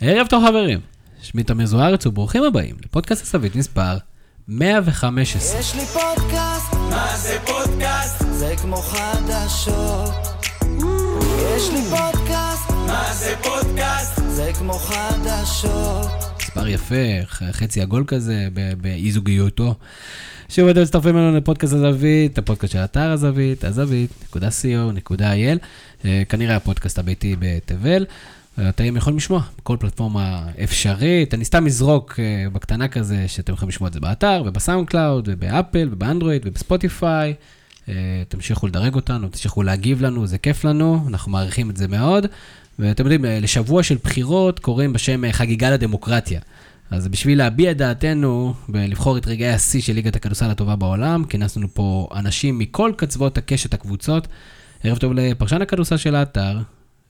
ערב טוב חברים, שמי תמיר זוארץ וברוכים הבאים לפודקאסט הסבית מספר 115. יש לי פודקאסט, מה זה פודקאסט? זה כמו חדשות. יש לי פודקאסט, מה זה פודקאסט? זה כמו חדשות. מספר יפה, חצי עגול כזה, ב- באי זוגיותו. שוב אתם מצטרפים אלינו לפודקאסט הזווית, הפודקאסט של אתר הזווית, הזווית.co.il, אה, כנראה הפודקאסט הביתי בתבל. אתם יכולים לשמוע בכל פלטפורמה אפשרית, אני סתם אזרוק אה, בקטנה כזה, שאתם יכולים לשמוע את זה באתר, וב SoundCloud, ובאפל, ובאנדרואיד, ובספוטיפיי. אה, תמשיכו לדרג אותנו, תמשיכו להגיב לנו, זה כיף לנו, אנחנו מעריכים את זה מאוד. ואתם יודעים, אה, לשבוע של בחירות קוראים בשם חגיגה לדמוקרטיה. אז בשביל להביע את דעתנו ולבחור את רגעי השיא של ליגת הכדורסל הטובה בעולם, כינסנו פה אנשים מכל קצוות הקשת הקבוצות. ערב טוב לפרשן הכדורסל של האתר,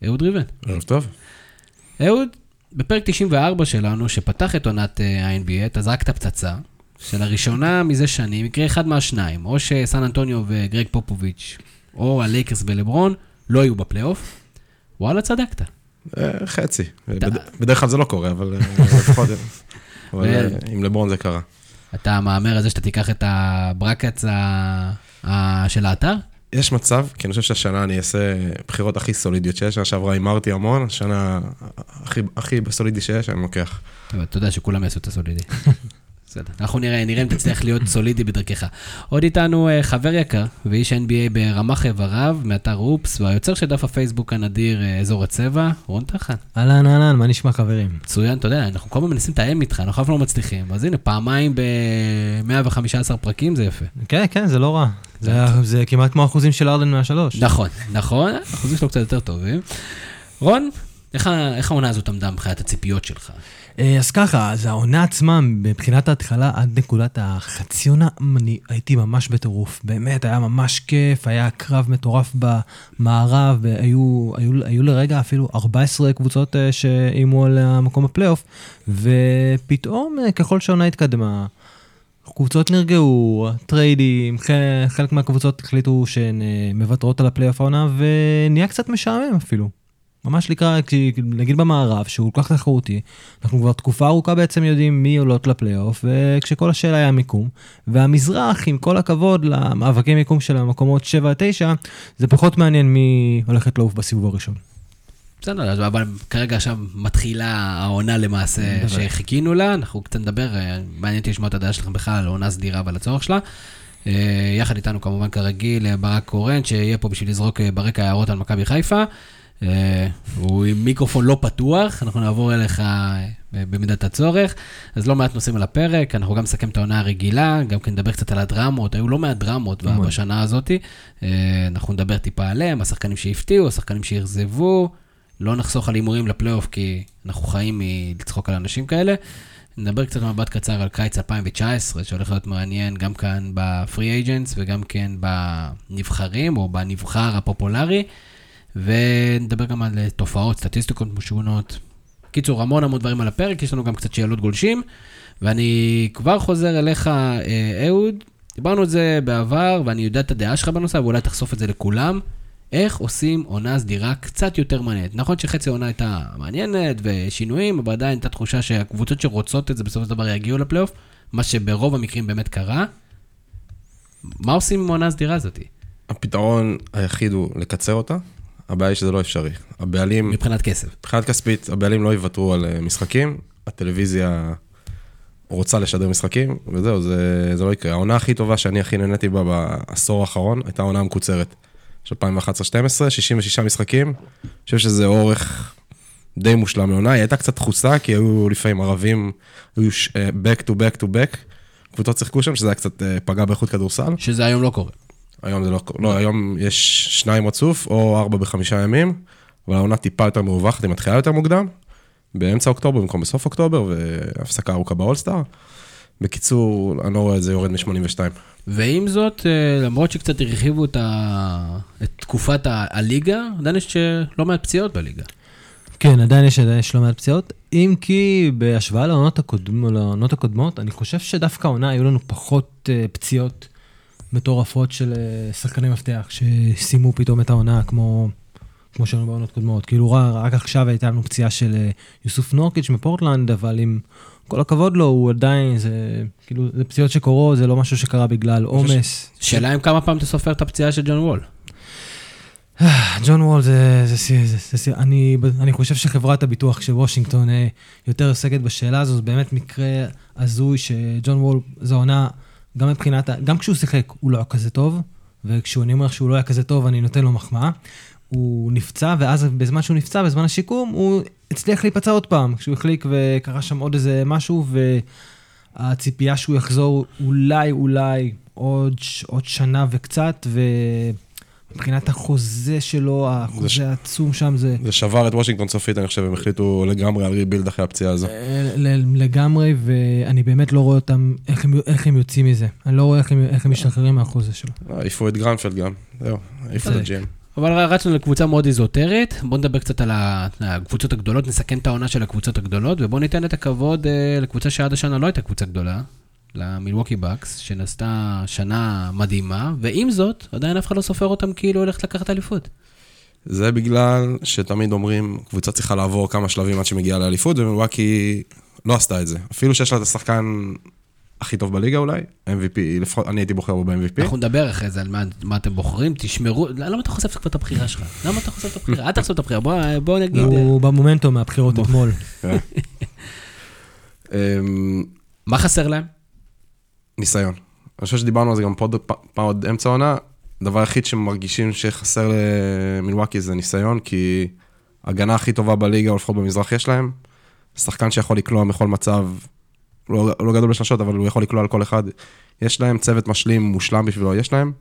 אהוד ריבן. ערב טוב. אהוד, בפרק 94 שלנו, שפתח את עונת אה, ה-NBA, אתה זרקת פצצה, שלראשונה מזה שנים יקרה אחד מהשניים, או שסן אנטוניו וגרג פופוביץ', או הלייקרס ולברון, לא יהיו בפלייאוף. וואלה, צדקת. אה, חצי. בד- בדרך כלל זה לא קורה, אבל אה, לפחות... אבל עם לברון זה קרה. אתה מהמר על זה שאתה תיקח את הברקץ של האתר? יש מצב, כי אני חושב שהשנה אני אעשה בחירות הכי סולידיות שיש, שנה שעברה הימרתי המון, השנה הכי- הכי סולידי שיש, אני לוקח. אבל אתה יודע שכולם יעשו את הסולידי. בסדר. אנחנו נראה, נראה אם תצליח להיות סולידי בדרכך. עוד איתנו אה, חבר יקר ואיש NBA ברמ"ח איבריו, מאתר אופס, והיוצר של דף הפייסבוק הנדיר אה, אזור הצבע, רון תחת. אהלן, אהלן, מה נשמע חברים? מצוין, אתה יודע, אנחנו כל הזמן מנסים לתאם איתך, אנחנו אף פעם לא מצליחים. אז הנה, פעמיים ב-115 פרקים זה יפה. כן, כן, זה לא רע. זה, זה כמעט כמו אחוזים של ארדן מהשלוש. נכון, נכון, האחוזים שלו קצת יותר טובים. רון, איך העונה הזאת עמדה מבחינת הציפיות שלך? אה, אז ככה, אז העונה עצמה, מבחינת ההתחלה עד נקודת החצי עונה, אני הייתי ממש בטירוף. באמת, היה ממש כיף, היה קרב מטורף במערב, והיו היו, היו לרגע אפילו 14 קבוצות אה, שאיימו על המקום בפלייאוף, ופתאום, אה, ככל שהעונה התקדמה, קבוצות נרגעו, טריידים, חלק מהקבוצות החליטו שהן מוותרות על הפלייאוף העונה, ונהיה קצת משעמם אפילו. ממש לקראת, נגיד במערב, שהוא כל כך תחרותי, אנחנו כבר תקופה ארוכה בעצם יודעים מי עולות לפלייאוף, וכשכל השאלה היה מיקום, והמזרח, עם כל הכבוד למאבקי מיקום של המקומות 7 9, זה פחות מעניין מי הולכת לעוף בסיבוב הראשון. בסדר, אבל כרגע עכשיו מתחילה העונה למעשה. שחיכינו לה, אנחנו קצת נדבר, אה, מעניין אותי לשמוע את הדעה שלכם בכלל על עונה סדירה ועל הצורך שלה. אה, יחד איתנו כמובן כרגיל אה, ברק קורן, שיהיה פה בשביל לזרוק ברקע הערות על מכבי חיפה. אה, הוא עם מיקרופון לא פתוח, אנחנו נעבור אליך אה, במידת הצורך. אז לא מעט נושאים על הפרק, אנחנו גם נסכם את העונה הרגילה, גם כן נדבר קצת על הדרמות, היו לא מעט דרמות המון. בשנה הזאת. אה, אנחנו נדבר טיפה עליהם, השחקנים שהפתיעו, השחקנים שאכזבו. לא נחסוך על הימורים לפלייאוף, כי אנחנו חיים מלצחוק על אנשים כאלה. נדבר קצת מבט קצר על קיץ 2019, שהולך להיות מעניין גם כאן בפרי אייג'נטס וגם כן בנבחרים, או בנבחר הפופולרי. ונדבר גם על אה, תופעות, סטטיסטיקות משונות. קיצור, המון המון דברים על הפרק, יש לנו גם קצת שאלות גולשים. ואני כבר חוזר אליך, אה, אהוד. דיברנו על זה בעבר, ואני יודע את הדעה שלך בנושא, ואולי תחשוף את זה לכולם. איך עושים עונה סדירה קצת יותר מעניינת. נכון שחצי העונה הייתה מעניינת ושינויים, אבל עדיין הייתה תחושה שהקבוצות שרוצות את זה בסופו של דבר יגיעו לפלייאוף, מה שברוב המקרים באמת קרה. מה עושים עם העונה הסדירה הזאת? הפתרון היחיד הוא לקצר אותה, הבעיה היא שזה לא אפשרי. הבעלים, מבחינת כסף. מבחינת כספית, הבעלים לא יוותרו על אה, משחקים, הטלוויזיה רוצה לשדר משחקים, וזהו, זה, זה לא יקרה. העונה הכי טובה שאני הכי נהניתי בה בעשור האחרון, הייתה העונה המקוצרת. של 2011-2012, 66 משחקים, אני חושב שזה אורך די מושלם לעונה, היא הייתה קצת דחוסה, כי היו לפעמים ערבים, היו ש- אה, back to back to back, קבוצות שיחקו שם, שזה היה קצת אה, פגע באיכות כדורסל. שזה היום לא קורה. היום זה לא, לא, היום יש שניים רצוף, או ארבע בחמישה ימים, אבל העונה טיפה יותר מרווחת, היא מתחילה יותר מוקדם, באמצע אוקטובר במקום בסוף אוקטובר, והפסקה ארוכה באולסטאר. בקיצור, אני לא רואה את זה יורד מ-82. ועם זאת, אה, למרות שקצת הרחיבו את, ה... את תקופת ה... הליגה, עדיין יש אה, לא מעט פציעות בליגה. כן, עדיין יש, עדיין יש לא מעט פציעות, אם כי בהשוואה לעונות, הקודמ, לעונות הקודמות, אני חושב שדווקא העונה היו לנו פחות uh, פציעות מטורפות של uh, שחקני מפתח, שסיימו פתאום את העונה, כמו כמו שהיינו בעונות קודמות. כאילו, רק, עכשיו הייתה לנו פציעה של אה, יוסוף נורקיץ' מפורטלנד, אבל עם כל הכבוד לו, הוא עדיין, זה כאילו, זה פציעות שקורות, זה לא משהו שקרה בגלל עומס. שאלה אם כמה פעם אתה סופר את הפציעה של ג'ון וול. ג'ון וול זה, זה, זה, זה, זה, זה אני, אני חושב שחברת הביטוח של וושינגטון אה, יותר עוסקת בשאלה הזו, זה באמת מקרה הזוי שג'ון וול, זו עונה, גם מבחינת, גם כשהוא שיחק הוא לא היה כזה טוב, וכשאני אומר שהוא לא היה כזה טוב, אני נותן לו מחמאה. הוא נפצע, ואז בזמן שהוא נפצע, בזמן השיקום, הוא הצליח להיפצע עוד פעם, כשהוא החליק וקרה שם עוד איזה משהו, והציפייה שהוא יחזור אולי, אולי עוד, עוד שנה וקצת, ומבחינת החוזה שלו, ש- החוזה העצום שם זה... זה שבר את וושינגטון סופית, אני חושב, הם החליטו לגמרי על rebuild אחרי הפציעה הזו. אה, לגמרי, ואני באמת לא רואה אותם, איך הם, איך הם יוצאים מזה. אני לא רואה איך הם, איך הם משתחררים מהחוזה שלו. העיפו את גרנפלד גם, זהו, העיפו את. ה GM. אבל רצנו לקבוצה מאוד איזוטרית, בואו נדבר קצת על הקבוצות הגדולות, נסכם את העונה של הקבוצות הגדולות, ובואו ניתן את הכבוד אה, לקבוצה שעד השנה לא הייתה קבוצה גדולה, למילווקי בקס, שנעשתה שנה מדהימה, ועם זאת, עדיין אף אחד לא סופר אותם כאילו הולכת לקחת אליפות. זה בגלל שתמיד אומרים, קבוצה צריכה לעבור כמה שלבים עד שמגיעה לאליפות, ומילואקי לא עשתה את זה. אפילו שיש לה את השחקן הכי טוב בליגה אולי, MVP, לפחות אני הייתי בוחר בו ב-MVP. אנחנו נדבר אחרי זה על מה, מה אתם בוחרים, תשמרו, למה אתה חושף כבר את הבחירה שלך? למה אתה חושף את הבחירה? אל תחשוף את הבחירה, בוא, בוא נגיד... הוא במומנטום מהבחירות. אתמול. אמ, מה חסר להם? ניסיון. אני חושב שדיברנו על זה גם פה פעם עוד אמצע העונה. הדבר היחיד שמרגישים שחסר למילואקי זה ניסיון, כי ההגנה הכי טובה בליגה, או לפחות במזרח יש להם. שחקן שיכול לקלוע מכל מצב, לא, לא גדול בשלשות, אבל הוא יכול לקלוע על כל אחד. יש להם צוות משלים מושלם בשבילו, יש להם.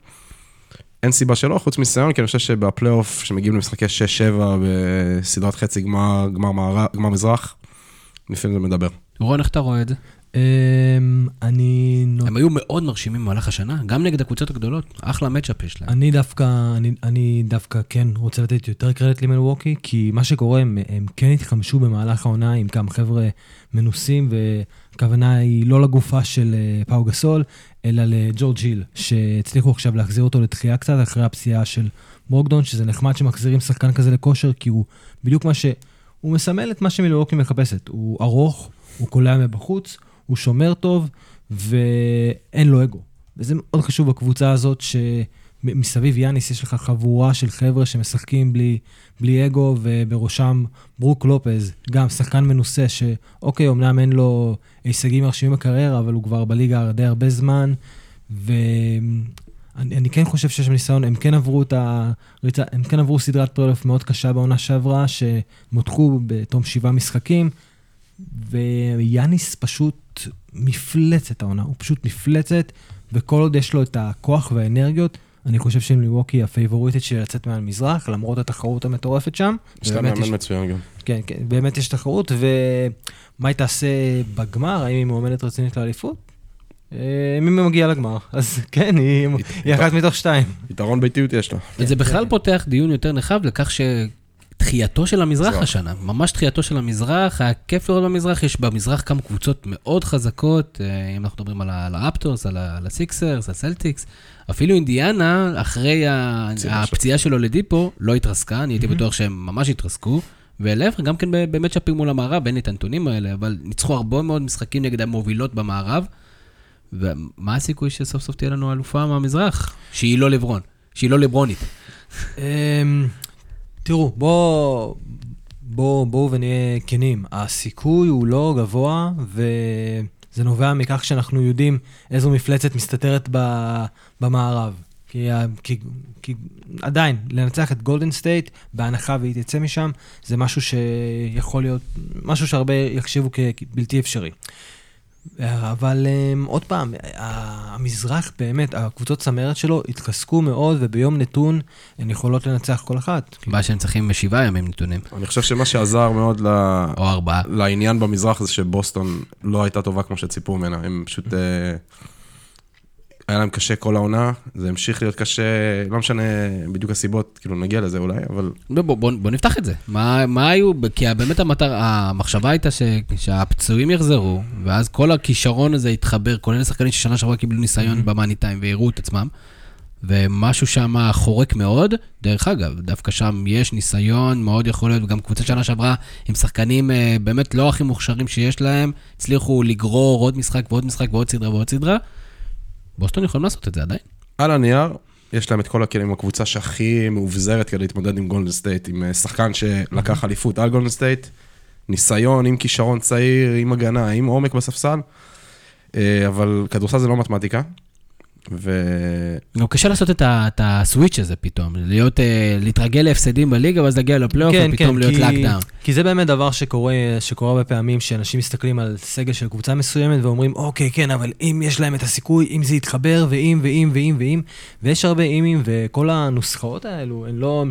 אין סיבה שלא, חוץ מניסיון, כי אני חושב שבפלייאוף, שמגיעים למשחקי 6-7 בסדרת חצי גמר, גמר, מערב, גמר מזרח, לפעמים זה מדבר. רון, איך אתה רואה את זה? אמ, אני הם היו מאוד מרשימים במהלך השנה, גם נגד הקבוצות הגדולות. אחלה מצ'אפ יש להם. אני דווקא, אני, אני דווקא כן רוצה לתת יותר קרדיט למילווקי, כי מה שקורה, הם, כן התחמשו במהלך העונה עם כמה חבר'ה מנוסים, והכוונה היא לא לגופה של אה, פאו גסול, אלא לג'ורג' היל, שהצליחו עכשיו להחזיר אותו לתחייה קצת אחרי הפציעה של ברוקדון, שזה נחמד שמחזירים שחקן כזה לכושר, כי הוא בדיוק מה ש... הוא מסמל את מה שמילווקי מחפשת. הוא ארוך, הוא קולע מבחוץ, הוא שומר טוב, ואין לו אגו. וזה מאוד חשוב בקבוצה הזאת, שמסביב יאניס יש לך חבורה של חבר'ה שמשחקים בלי, בלי אגו, ובראשם ברוק לופז, גם שחקן מנוסה, שאוקיי, אמנם אין לו הישגים מרשימים בקריירה, אבל הוא כבר בליגה די הרבה זמן, ואני אני כן חושב שיש שם ניסיון, הם כן עברו את הריצה, הם כן עברו סדרת פרלוף מאוד קשה בעונה שעברה, שמותחו בתום שבעה משחקים, ויאניס פשוט מפלצת העונה, הוא פשוט מפלצת, וכל עוד יש לו את הכוח והאנרגיות, אני חושב שמליווקי הפייבוריטית של לצאת מהמזרח, למרות התחרות המטורפת שם. יש ובאמת מאמן מצוין גם. כן, כן, באמת יש תחרות, ומה היא תעשה בגמר? האם היא מועמדת רצינית לאליפות? אה, אם היא מגיעה לגמר, אז כן, היא היא אחת מתוך שתיים. יתרון ביתיות יש לה. וזה בכלל כן. פותח דיון יותר נרחב לכך שתחייתו של המזרח מזרח. השנה, ממש תחייתו של המזרח, היה כיף לראות במזרח, יש במזרח כמה קבוצות מאוד חזקות, אה, אם אנחנו מדברים על ה- על הרפטורס, על הסיקסרס, הסלטיקס, אפילו אינדיאנה, אחרי ה- הפציעה של אולדיפו, לא התרסקה, אני הייתי בטוח שהם ממש יתרסקו. ולהפך, גם כן ב- במצ'אפים מול המערב, אין לי את הנתונים האלה, אבל ניצחו הרבה מאוד משחקים נגד המובילות במערב. ומה הסיכוי שסוף סוף תהיה לנו אלופה מהמזרח? שהיא לא לברון, שהיא לא לברונית. תראו, בואו בוא, בוא ונהיה כנים. הסיכוי הוא לא גבוה, וזה נובע מכך שאנחנו יודעים איזו מפלצת מסתתרת ב, במערב. כי, כי, כי עדיין, לנצח את גולדן סטייט, בהנחה והיא תצא משם, זה משהו שיכול להיות, משהו שהרבה יחשבו כבלתי אפשרי. אבל אמ, עוד פעם, המזרח באמת, הקבוצות צמרת שלו התחזקו מאוד, וביום נתון הן יכולות לנצח כל אחת. מה שהם צריכים שבעה ימים נתונים, אני חושב שמה שעזר מאוד ל... או ארבעה. לעניין במזרח זה שבוסטון לא הייתה טובה כמו שציפו ממנה, הם פשוט... היה להם קשה כל העונה, זה המשיך להיות קשה, לא משנה בדיוק הסיבות, כאילו נגיע לזה אולי, אבל בוא, בוא, בוא, בוא נפתח את זה. מה, מה היו, כי באמת המטר, המחשבה הייתה ש, שהפצועים יחזרו, ואז כל הכישרון הזה יתחבר, כולל שחקנים ששנה שעברה קיבלו ניסיון במאני טיים והראו את עצמם, ומשהו שם חורק מאוד. דרך אגב, דווקא שם יש ניסיון מאוד יכול להיות, וגם קבוצה שנה שעברה עם שחקנים אה, באמת לא הכי מוכשרים שיש להם, הצליחו לגרור עוד משחק ועוד משחק ועוד סדרה ועוד סדרה. בוסטון יכולים לעשות את זה עדיין. על הנייר, יש להם את כל הכלים, הקבוצה שהכי מאובזרת כדי להתמודד עם גולדן סטייט, עם אה, שחקן שלקח אליפות על גולדן סטייט, ניסיון עם כישרון צעיר, עם הגנה, עם עומק בספסל, אה, אבל כדורסל זה לא מתמטיקה, ו... גם קשה לעשות את, ה, את ה switch הזה פתאום, להיות, אה, להתרגל להפסדים בליגה ואז להגיע לפלייאוף כן, ופתאום כן, להיות כי- lockdown. כי זה באמת דבר שקורה, שקורה הרבה פעמים, שאנשים מסתכלים על סגל של קבוצה מסוימת ואומרים, אוקיי, כן, אבל אם יש להם את הסיכוי, אם זה יתחבר, ואם, ואם, ואם, ואם, ויש הרבה אימים, וכל הנוסחאות האלו, הן לא...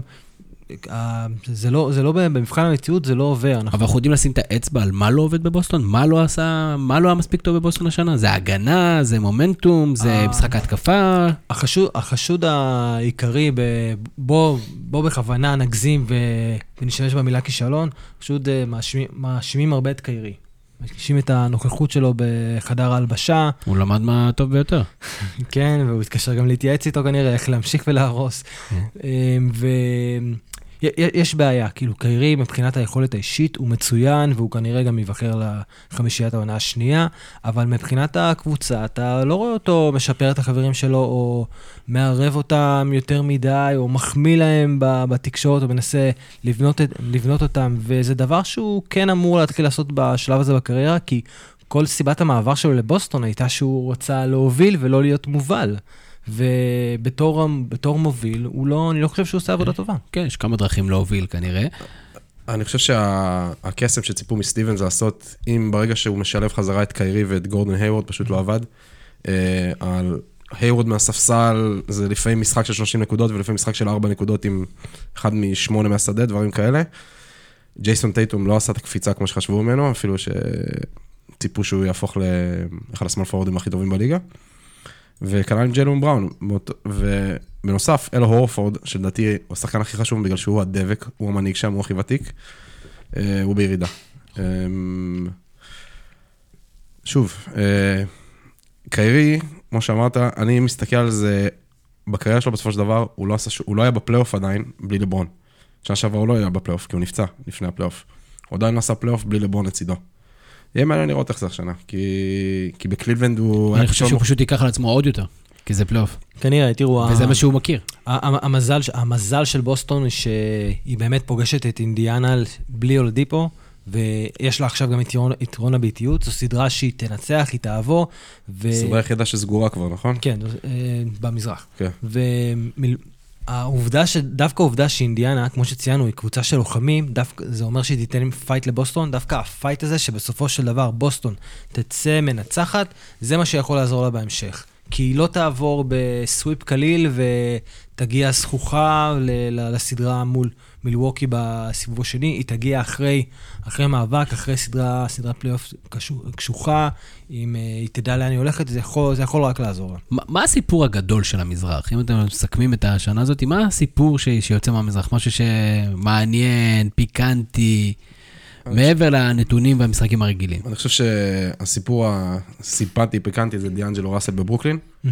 אה, זה לא, זה לא, במבחן המציאות זה לא עובר. אנחנו אבל אנחנו יודעים לשים את האצבע על מה לא עובד בבוסטון? מה לא עשה, מה לא היה מספיק טוב בבוסטון השנה? זה הגנה, זה מומנטום, זה אה. משחק ההתקפה. החשוד, החשוד העיקרי, ב, בוא, בוא בכוונה נגזים ו, ונשתמש במילה כישלון, פשוט אה, מאשימים, מאשימים הרבה את קיירי. מאשימים את הנוכחות שלו בחדר ההלבשה, הוא למד מה הטוב ביותר. כן, והוא התקשר גם להתייעץ איתו כנראה, איך להמשיך ולהרוס. ויש בעיה, כאילו, קיירי מבחינת היכולת האישית הוא מצוין, והוא כנראה גם ייבחר לחמישיית העונה השנייה, אבל מבחינת הקבוצה, אתה לא רואה אותו משפר את החברים שלו, או מערב אותם יותר מדי, או מחמיא להם בתקשורת, או מנסה לבנות, לבנות אותם, וזה דבר שהוא כן אמור להתחיל לעשות בשלב הזה בקריירה, כי כל סיבת המעבר שלו לבוסטון הייתה שהוא רצה להוביל ולא להיות מובל. ובתור בתור מוביל, הוא לא, אני לא חושב שהוא עושה עבודה טובה. כן, יש כמה דרכים להוביל כנראה. אני חושב שהקסם שציפו מסטיבן זה לעשות, אם ברגע שהוא משלב חזרה את קיירי ואת גורדון היוורד, פשוט לא עבד. אה, על היוורד מהספסל זה לפעמים משחק של 30 נקודות ולפעמים משחק של 4 נקודות עם אחד משמונה מהשדה, דברים כאלה. ג'ייסון טייטום לא עשה את הקפיצה כמו שחשבו ממנו, אפילו שציפו שהוא יהפוך לאחד הסמל פורורדים הכי טובים בליגה. וכנ"ל עם ג'יילון בראון. ובנוסף, אל הורפורד, שלדעתי הוא השחקן הכי חשוב בגלל שהוא הדבק, הוא המנהיג שם, הוא הכי ותיק, אה, הוא בירידה. אה, שוב, אה, קיירי, כמו שאמרת, אני מסתכל על זה, בקריירה שלו בסופו של דבר, הוא לא, עשה, הוא לא היה בפלייאוף עדיין, בלי לברון. שנה שעברה הוא לא היה בפלייאוף, כי הוא נפצע לפני הפלייאוף. הוא עדיין עשה פלייאוף בלי לברון לצידו. יהיה מעניין לראות איך זה השנה, כי, כי בקליבלנד הוא... אני חושב שהוא פשוט ייקח על עצמו עוד יותר, כי זה פלייאוף. כנראה, תראו, וזה ה- מה שהוא מכיר. ה- ה- המזל, המזל של בוסטון הוא שהיא באמת פוגשת את אינדיאנה בלי אולדיפו, ויש לה עכשיו גם יתרון, יתרון הביתיות, זו סדרה שהיא תנצח, היא תעבור. ו... סדרה יחידה שסגורה כבר, נכון? כן, אה, במזרח. כן. והעובדה, ש... דווקא העובדה שאינדיאנה, כמו שציינו, היא קבוצה של לוחמים, דווקא זה אומר שהיא תיתן פייט לבוסטון, דווקא הפייט הזה, שבסופו של דבר בוסטון תצא מנצחת, זה מה שיכול לעזור לה בהמשך. כי היא לא תעבור ב sweep קליל ותגיע זחוחה ל- לסדרה מול מילווקי בסיבוב השני, היא תגיע אחרי, אחרי מאבק, אחרי סדרה, סדרת פלייאוף קשו- קשוחה, אם אה, היא תדע לאן היא הולכת, זה יכול, זה יכול רק לעזור לה. מה מה הסיפור הגדול של המזרח? אם אתם מסכמים את השנה הזאת, מה הסיפור ש- שיוצא מהמזרח? משהו שמעניין, פיקנטי, מעבר לנתונים והמשחקים הרגילים. אני חושב שהסיפור הסימפטי, פיקנטי, זה דיאנג'לו ראסל בברוקלין. אמ,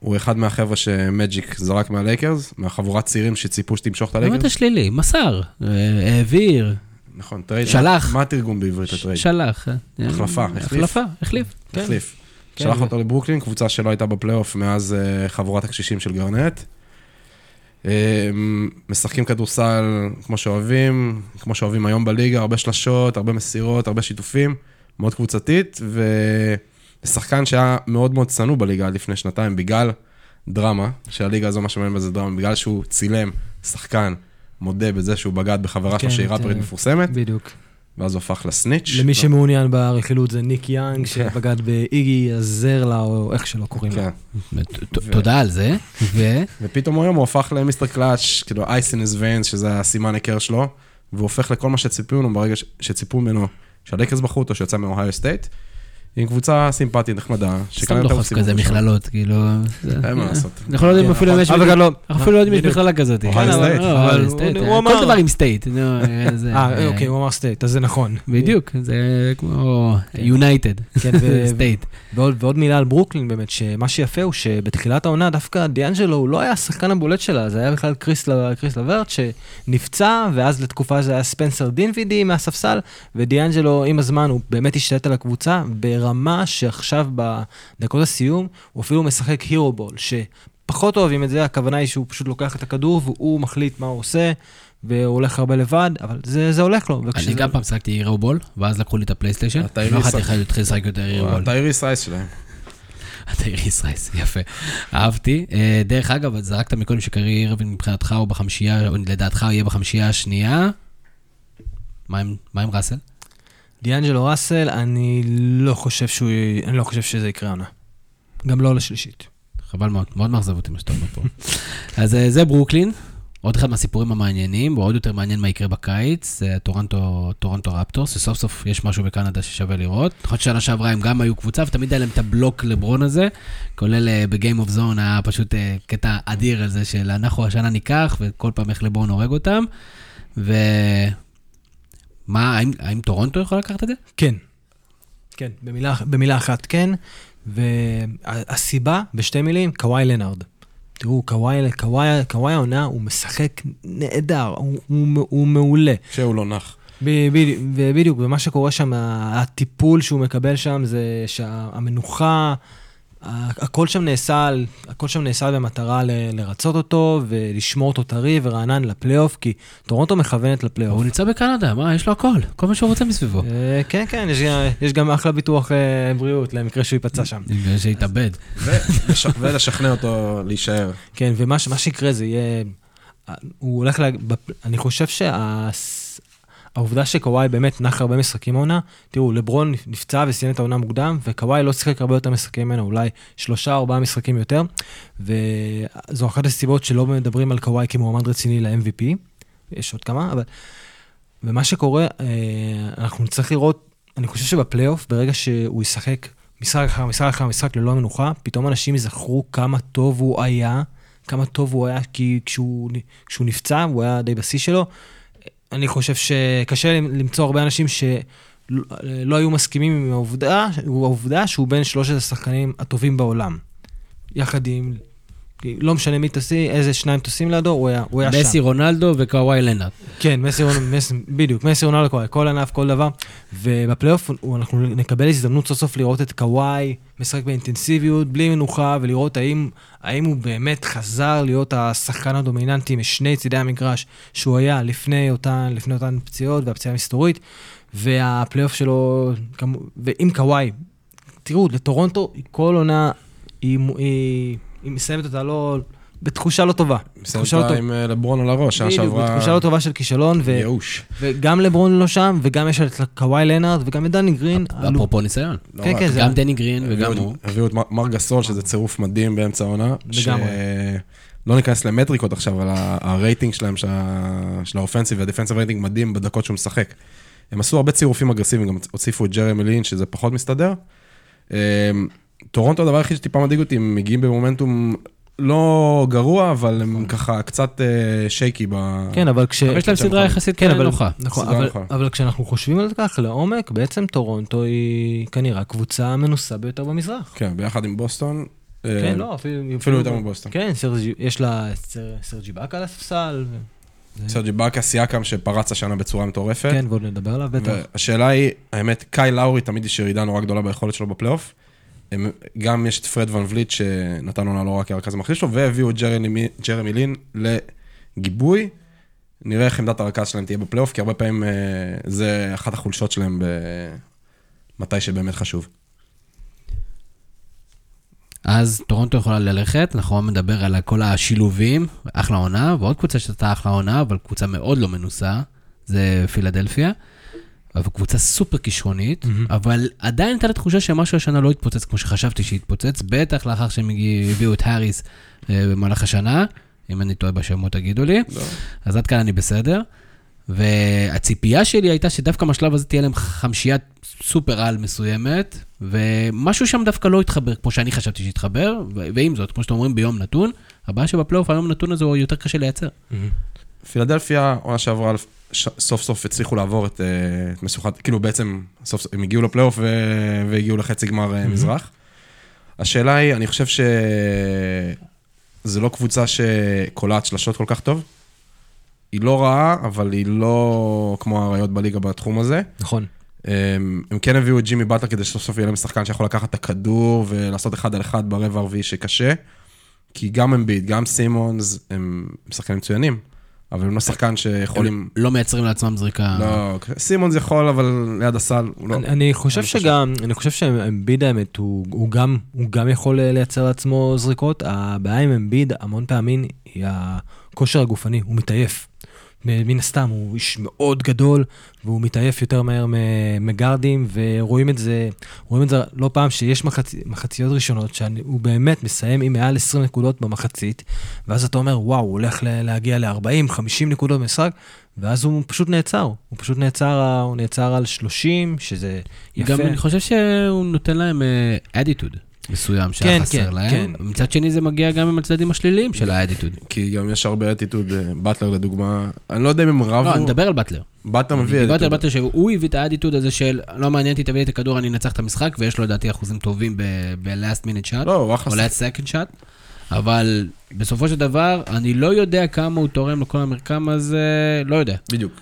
הוא אחד מהחבר'ה שמג'יק זרק מהלייקרס, מהחבורת צעירים שציפו שתמשוך את באמת הלייקרס. השלילי, מסר, אה, העביר, נכון, trade. שלח. מה התרגום בעברית ה trade? שלח. אה, החלפה, החליף. החלפה, החליף. כן. החליף. כן, שלח ו- אותו לברוקלין, קבוצה שלא הייתה בפלייאוף מאז אה, חבורת הקשישים של גרנט. אמ, משחקים כדורסל כמו שאוהבים, כמו שאוהבים היום בליגה, הרבה שלשות, הרבה מסירות, הרבה שיתופים, מאוד קבוצתית, ושחקן שהיה מאוד מאוד צנוע בליגה עד לפני שנתיים, בגלל דרמה, שהליגה הזו, מה שמעניין בזה דרמה, בגלל שהוא צילם שחקן, מודה בזה שהוא בגד בחברה שלו כן, שהיא ראפרית אה, מפורסמת, בדיוק. ואז הוא הפך ל snitch. למי שמעוניין ברכילות זה ניק יאנג, שבגד באיגי אזליה, או איך שלא קוראים לו. כן. ת- תודה על זה. ו... ופתאום היום הוא הפך ל Mister Clutch, כאילו ice in his veins, שזה הסימן היכר שלו, והוא הופך לכל מה שציפו ממנו ברגע ש- שציפו ממנו, שהלייקרס בחרו אותו, שיצא מאוהיו סטייט. עם קבוצה סימפטית, נחמדה, סתם דוחף כזה מכללות, כאילו... זה- אין מה לעשות. אנחנו לא יודעים כן, אפילו אם יש... לא- אנחנו אפילו לא יודעים אם יש. מכללה כזאת. אה, אמר- כל דבר עם state. אה, זה- אה, אוקיי, הוא אמר state, אז זה נכון. בדיוק, זה כמו united, כן, state. ועוד, מילה על ברוקלין באמת, שמה שיפה הוא שבתחילת העונה דווקא דיאנג'לו הוא לא היה השחקן הבולט שלה, זה היה בכלל קאריס לברט שנפצע, ואז לתקופה זה היה ספנסר דינווידי מהספסל, ודיאנג'לו עם הזמן הוא באמת השתלט על הקבוצה ברמה שעכשיו בדקות הסיום הוא אפילו משחק הירו בול, שפחות אוהבים את זה, הכוונה היא שהוא פשוט לוקח את הכדור והוא מחליט מה הוא עושה. והוא הולך הרבה לבד, אבל זה, זה הולך לו. אני גם פעם שיחקתי הירו בול, ואז לקחו לי את הפלייסטיישן. אתה לא איריס- יכולתי להתחיל לשחק יותר הירו בול. אתה איריס רייס שלהם. אתה איריס רייס, יפה. אהבתי. אה, דרך אגב, זרקת מקודם שקרי אירווין מבחינתך הוא בחמישייה, או לדעתך הוא יהיה בחמישייה השנייה. מה עם ראסל? דיאנג'לו ראסל, אני לא חושב שהוא, אני לא חושב שזה יקרה העונה. גם לא לשלישית. חבל מאוד, מאוד מאכזב אותי מה שאתה אומר פה. אז אה, זה ברוקלין, עוד אחד מהסיפורים המעניינים, ועוד יותר מעניין מה יקרה בקיץ, זה טורנטו, טורנטו רפטורס, שסוף סוף יש משהו בקנדה ששווה לראות. נכון ששנה שעברה הם גם היו קבוצה, ותמיד היה להם את הבלוק לברון הזה, כולל ב Game of Zones היה פשוט אה, קטע אדיר על זה של אנחנו השנה ניקח, וכל פעם איך לברון הורג אותם. ו... מה, האם, האם טורונטו יכול לקחת את זה? כן. כן, במילה, במילה אחת כן, והסיבה, בשתי מילים, קוואי לנארד. תראו, קוואי, קוואי, קוואי העונה, הוא משחק נהדר, הוא, הוא, הוא מעולה. שהוא לא נח. בדיוק, ומה שקורה שם, הטיפול שהוא מקבל שם זה שהמנוחה, ה- הכל שם נעשה, הכל שם נעשה במטרה ל- לרצות אותו ולשמור אותו טרי ורענן לפלייאוף, כי טורונטו מכוונת לפלייאוף. הוא נמצא בקנדה, מה, יש לו הכל, כל מה שהוא רוצה מסביבו. אה, כן, כן, יש, יש גם אחלה ביטוח אה, בריאות למקרה שהוא ייפצע שם. שהתאבד. ולש- ולשכנע אותו להישאר. כן, ומה שיקרה זה יהיה... הוא הולך ל... בפ- אני חושב שהעובדה שקוואי באמת נח הרבה משחקים העונה, תראו, לברון נפצע וסיים את העונה מוקדם, וקוואי לא שיחק הרבה יותר משחקים ממנו, אולי שלושה ארבעה משחקים יותר, וזו אחת הסיבות שלא מדברים על קוואי כמועמד רציני ל-MVP, יש עוד כמה, אבל... ומה שקורה, אה, אנחנו נצטרך לראות, אני חושב שבפלייאוף, ברגע שהוא ישחק משחק אחר משחק אחר משחק ללא מנוחה, פתאום אנשים יזכרו כמה טוב הוא היה, כמה טוב הוא היה, כי כשהוא, כשהוא נפצע, הוא היה די בשיא שלו. אני חושב שקשה למצוא הרבה אנשים שלא לא היו מסכימים עם העובדה, העובדה שהוא בין שלושת השחקנים הטובים בעולם. יחד עם, לא משנה מי תשים, איזה שניים תשים לידו, הוא היה, הוא היה שם. מסי רונלדו וקוואי לנארד. כן, מסי רונלדו, מסי- בדיוק, מסי רונלדו קוואי, כל ענף, כל דבר. ובפלייאוף אנחנו נקבל הזדמנות סוף סוף לראות את קוואי משחק באינטנסיביות, בלי מנוחה, ולראות האם, האם הוא באמת חזר להיות השחקן הדומיננטי משני צידי המגרש שהוא היה לפני אותן, לפני אותן פציעות והפציעה המסתורית. והפלייאוף שלו, ועם קוואי, תראו, לטורונטו כל עונה, היא, היא, היא מסיימת אותה לא, בתחושה לא טובה. בתחושה לא אותה טובה. עם אה, לברון על הראש, בדיוק, שעברה בתחושה לא טובה של כישלון, ו... ייאוש. וגם לברון לא שם, וגם יש את קוואי לנארד, וגם את דני גרין. אפרופו ניסיון. לא כן. כן, זה... גם דני גרין וגם הוא. הביאו את מארק גסול, שזה צירוף מדהים באמצע העונה. לגמרי. לא ניכנס למטריקות עכשיו, אבל ה- הרייטינג שלהם, שה- של ה offensive וה defensive rating מדהים בדקות שהוא משחק. הם עשו הרבה צירופים אגרסיביים, גם הוסיפו את ג'רמי לין, שזה פחות מסתדר. אה, טורונטו, הדבר היחיד שטיפה מדאיג אותי, הם מגיעים במומנטום לא גרוע, אבל הם ככה קצת אה, shaky ב... כן, אבל כש... יש להם סדרה. יחסית כן, אבל, נוחה. נכון, אבל. אבל כשאנחנו חושבים על זה כך, לעומק, בעצם טורונטו היא כנראה הקבוצה המנוסה ביותר במזרח. כן, ביחד עם בוסטון. אה, כן, לא, אפילו... אפילו יותר מבוסטון. כן, סרג'י, יש לה סרג'י באקה על הספסל. ו... סרג'י באקה סיאקם שפרץ השנה בצורה מטורפת. כן, ועוד נדבר עליו בטח. והשאלה היא, האמת, קייל לאורי תמיד יש ירידה נורא גדולה ביכולת שלו בפלייאוף. הם- גם יש את פרד ון וליט שנתן עונה לא רע כרכז המחליף שלו, והביאו את ג'רמי, ג'רמי לין לגיבוי. נראה איך עמדת הרכז שלהם תהיה בפלייאוף, כי הרבה פעמים אה, זה אחת החולשות שלהם מתי שבאמת חשוב. אז טורונטו יכולה ללכת, אנחנו נדבר על כל השילובים, אחלה עונה, ועוד קבוצה שעשתה אחלה עונה, אבל קבוצה מאוד לא מנוסה, זה פילדלפיה. אבל קבוצה סופר כישרונית, מהמם. אבל עדיין הייתה לי תחושה שמשהו השנה לא התפוצץ כמו שחשבתי שהתפוצץ, בטח לאחר שהם הביאו את האריס אה, במהלך השנה, אם אני טועה בשמות תגידו לי. לא. אז עד כאן אני בסדר. והציפייה שלי הייתה שדווקא בשלב הזה תהיה להם חמישיית סופר על מסוימת, ומשהו שם דווקא לא התחבר כמו שאני חשבתי שהתחבר, ו- ועם זאת, כמו שאתם אומרים, ביום נתון, הבעיה שבפלייאוף היום נתון הזה הוא יותר קשה לייצר. פילדלפיה, עונה שעברה, ש- סוף סוף הצליחו לעבור את, אה, את משוכת, כאילו בעצם, סוף סוף, הם הגיעו לפלייאוף ו- והגיעו לחצי גמר אה, מזרח. השאלה היא, אני חושב שזה לא קבוצה שקולעת שלשות כל כך טוב. היא לא רעה, אבל היא לא כמו האריות בליגה בתחום הזה. נכון. הם, הם כן הביאו את ג'ימי באטלר כדי שסוף סוף יהיה להם שחקן שיכול לקחת את הכדור ולעשות אחד על אחד ברבע הרביעי שקשה. כי גם אמביט, גם סימונס, הם שחקנים מצוינים, אבל הם לא שחקן שיכולים... לא מייצרים לעצמם זריקה. לא, סימונס יכול, אבל ליד הסל, הוא לא... אני, אני חושב. שגם, אני חושב שאמביד האמת, הוא, הוא, גם, הוא גם יכול אה, לייצר לעצמו זריקות. הבעיה עם אמביד המון פעמים היא הכושר הגופני, הוא מתעייף. מן הסתם, הוא איש מאוד גדול, והוא מתעייף יותר מהר מגארדים, ורואים את זה, רואים את זה לא פעם שיש מחצ... מחציות ראשונות, שהוא באמת מסיים עם מעל 20 נקודות במחצית, ואז אתה אומר, וואו, הוא הולך להגיע ל-40, 50 נקודות במשחק, ואז הוא פשוט נעצר. הוא פשוט נעצר, הוא נעצר על 30, שזה יפה. גם אני חושב שהוא נותן להם אדיטוד מסוים שהיה כן, חסר כן, להם. כן. מצד שני זה מגיע גם עם הצדדים השליליים של האדיטוד. כי גם יש הרבה אטיטוד, אה, באטלר לדוגמה, אני לא יודע אם הם רבו, לא, אני מדבר על באטלר. באטלר מביא אטיטוד. באטלר שהוא הביא את האדיטוד הזה של לא מעניין אותי, תביא לי את הכדור, אני אנצח את המשחק, ויש לו לדעתי אחוזים טובים ב-last minute shot, לא, או last second shot. אבל בסופו של דבר, אני לא יודע כמה הוא תורם לכל המרקם הזה, לא יודע. בדיוק.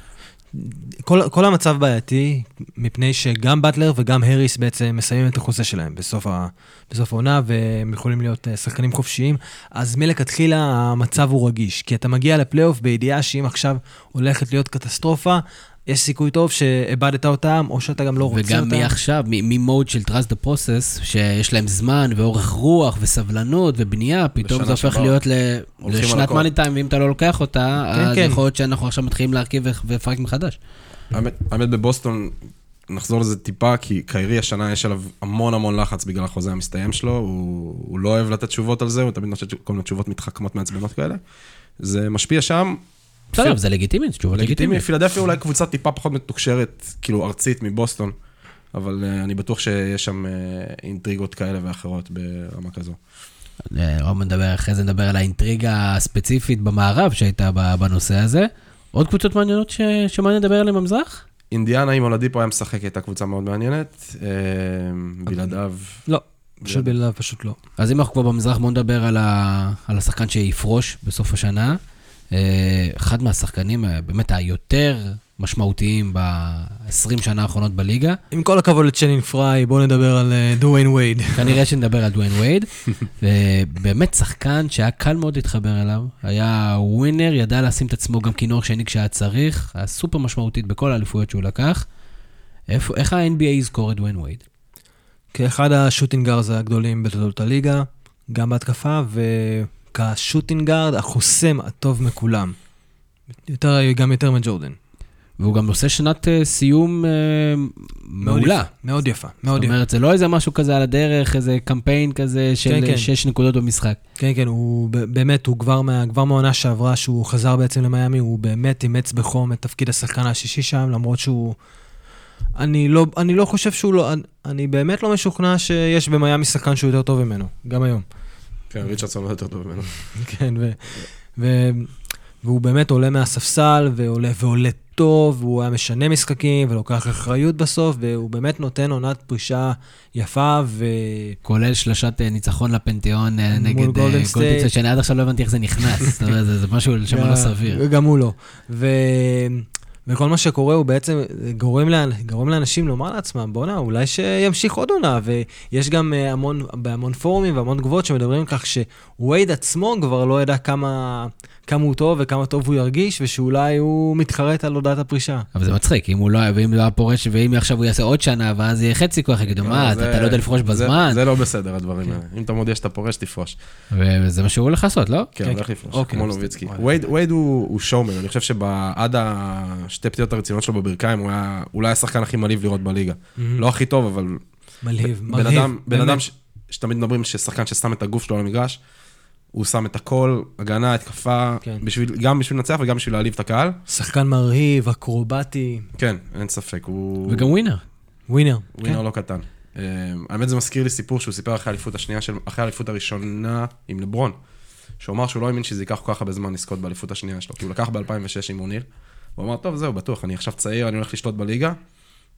כל, כל המצב בעייתי, מפני שגם באטלר וגם האריס בעצם מסיימים את החוזה שלהם בסוף, ה, בסוף העונה, והם יכולים להיות אה, שחקנים חופשיים. אז מלכתחילה המצב הוא רגיש, כי אתה מגיע לפלייאוף בידיעה שאם עכשיו הולכת להיות קטסטרופה, יש סיכוי טוב שאיבדת אותם, או שאתה גם לא רוצה וגם אותם. מעכשיו, ממוד של trust the process, שיש להם זמן ואורך רוח וסבלנות ובנייה, פתאום זה הופך להיות ל- לשנת. מאני טיים, ואם אתה לא לוקח אותה, כן, אז כן. יכול להיות שאנחנו עכשיו מתחילים להרכיב ו- ולפרק מחדש. האמת, האמת בבוסטון, נחזור לזה טיפה, כי קיירי השנה יש עליו המון המון לחץ בגלל החוזה המסתיים שלו, הוא, הוא לא אוהב לתת תשובות על זה, הוא תמיד נותן כל מיני תשובות מתחכמות מעצבנות כאלה. זה משפיע שם. בסדר, זה לגיטימי, זה תשובות לגיטימי, לגיטימיות. פילדלפיה אולי קבוצה טיפה פחות מתוקשרת, כאילו ארצית מבוסטון, אבל uh, אני בטוח שיש שם uh, אינטריגות כאלה ואחרות ברמה כזו. אה, עוד נדבר, אחרי זה נדבר על האינטריגה הספציפית במערב שהייתה בנושא הזה. עוד קבוצות מעניינות ש- שמעניין לדבר עליהן במזרח? אינדיאנה, אם אולדיפו היה משחק, הייתה קבוצה מאוד מעניינת. אה, בלעדיו, לא, פשוט בלעדיו פשוט לא. אז אם אנחנו כבר במזרח, בואו נדבר על, ה... על השחקן שיפרוש בסוף השנה. אה, אחד מהשחקנים אה, באמת היותר משמעותיים ב-20 שנה האחרונות בליגה. עם כל הכבוד לצ'נין פריי, בואו נדבר על אה, דוויין וייד. כנראה שנדבר על דוויין וייד. ובאמת שחקן שהיה קל מאוד להתחבר אליו. היה ווינר, ידע לשים את עצמו גם כינור שני כשהיה צריך. היה סופר משמעותית בכל האליפויות שהוא לקח. איפה, איך ה-NBA יזכור את דוויין וייד? כאחד השוטינגארז הגדולים בתולדות הליגה, גם בהתקפה, וכשוטינגארד החוסם הטוב מכולם. יותר, גם יותר מג'ורדן. והוא גם עושה שנת אה, סיום אה, מאוד מעולה. יפה, מאוד יפה, מאוד זאת יפה. אומרת, זה לא איזה משהו כזה על הדרך, איזה קמפיין כזה של כן, כן. 6 נקודות במשחק. כן, כן, הוא באמת, הוא כבר, מה, כבר מהעונה שעברה, שהוא חזר בעצם למיאמי, הוא באמת אימץ בחום את תפקיד השחקן השישי שם, למרות שהוא... אני לא, אני לא חושב שהוא לא... אני, אני באמת לא משוכנע שיש במיאמי שחקן שהוא יותר טוב ממנו, גם היום. כן, ריצ'רדסון לא יותר טוב ממנו. כן, והוא באמת עולה מהספסל, ועולה, ועולה טוב, והוא היה משנה משחקים, ולוקח אחריות בסוף, והוא באמת נותן עונת פרישה יפה, ו... כולל שלשת אה, ניצחון לפנתיאון אה, מול נגד אה, גולדן גולדן סטייט. סטייט, שאני עד עכשיו לא הבנתי איך זה נכנס. זה זה משהו שם לא סביר. גם הוא לא. וכל מה שקורה הוא בעצם גורם, לאנ... גורם לאנשים לומר לעצמם, בואנה, אולי שימשיך עוד עונה. ויש גם אה, המון, בהמון פורומים והמון תגובות שמדברים על כך שווייד עצמו כבר לא ידע כמה, כמה הוא טוב וכמה טוב הוא ירגיש, ושאולי הוא מתחרט על הודעת הפרישה. אבל זה מצחיק, אם הוא לא היה, ואם לא היה פורש, ואם עכשיו הוא יעשה עוד שנה, ואז יהיה חצי כוח, יגידו, מה, אתה זה- אתה לא יודע לפרוש זה- בזמן? זה לא בסדר, הדברים האלה. אם אתה מודיע שאתה פורש, תפרוש. וזה מה שהוא הולך לעשות, לא? כן, כן, הולך כן. לפרוש, אוקיי, כמו נוביצקי. וייד- הוא שואומן, אני חושב שעד השתי פתיעות הרציניות שלו בברכיים, הוא היה אולי השחקן הכי מלהיב לראות בליגה. לא הכי טוב, אבל מלהיב. אדם, בן. אדם ש- שתמיד מדברים ששחקן ששם את הגוף שלו על המגרש, הוא שם את הכל, הגנה, התקפה, כן. בשביל- גם בשביל לנצח וגם בשביל להעליב את הקהל. שחקן מרהיב, אקרובטי, כן, אין ספק, הוא וגם ווינר. ווינר. ווינר לא קטן. אה, האמת זה מזכיר לי סיפור שהוא סיפר אחרי האליפות השנייה, של, אחרי האליפות הראשונה עם לברון. שהוא אמר שהוא לא האמין שזה ייקח כל כך הרבה זמן לזכות באליפות השנייה שלו, כי הוא לקח ב-2006 עם אוניל. הוא אמר, טוב, זהו, בטוח, אני עכשיו צעיר, אני הולך לשלוט בליגה.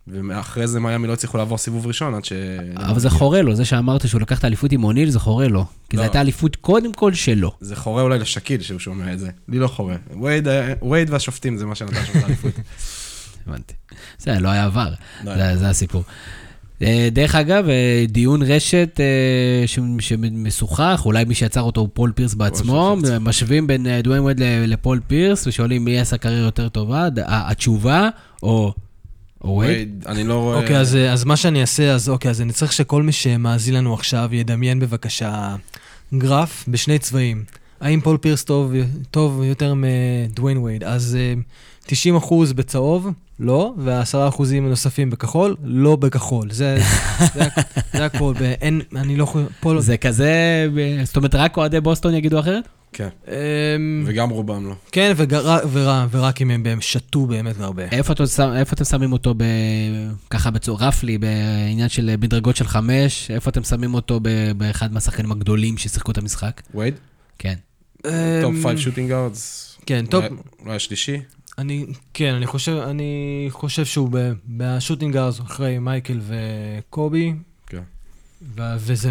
ואחרי זה מיאמי לא הצליחו לעבור סיבוב ראשון עד ש... אבל זה חורה לו, זה שאמרת שהוא לקח את האליפות עם אוניל, זה חורה לו. כי זו לא. הייתה אליפות קודם כל שלו. זה חורה אולי לשקיל שהוא שומע את זה. לי לא חורה. וייד, וייד והשופטים זה מה שנתן שם את האליפות. הבנתי. זה לא היה עבר, לא זה- היה זה הסיפור. אה, דרך אגב, אה, דיון רשת אה, ש- שמשוחח, אולי מי שיצר אותו הוא פול פירס בעצמו. משווים בין דוויין ל- לפול פירס ושואלים מי עשה קריירה יותר טובה, התשובה, או וייד, אני לא רואה... אוקיי, אז, אז מה שאני אעשה, אז אוקיי, אז אני צריך שכל מי שמאזין לנו עכשיו ידמיין בבקשה גרף בשני צבעים. האם פול פירס טוב, טוב יותר מדוויין וייד? אז אה, 90 אחוז בצהוב, לא, וה-10 אחוזים הנוספים בכחול, לא בכחול. זה, זה, זה הכל, ואין, אני לא חושב, פול... זה כזה, אה, זאת אומרת, רק אוהדי בוסטון יגידו אחרת? כן, אמ, וגם רובם לא. כן, וגר- ורע- ורק אם הם באמת שתו באמת הרבה. איפה אתם שם- איפה אתם שמים אותו ב... ככה בצורה roughly, בעניין של מדרגות של חמש, איפה אתם שמים אותו ב- באחד מהשחקנים הגדולים ששיחקו את המשחק? וייד? כן. top אמ, 5 shooting guards. כן, טוב, אולי השלישי? אני, כן, אני חושב, אני חושב שהוא ב- ב shooting guards אחרי מייקל וקובי, כן. ו- וזה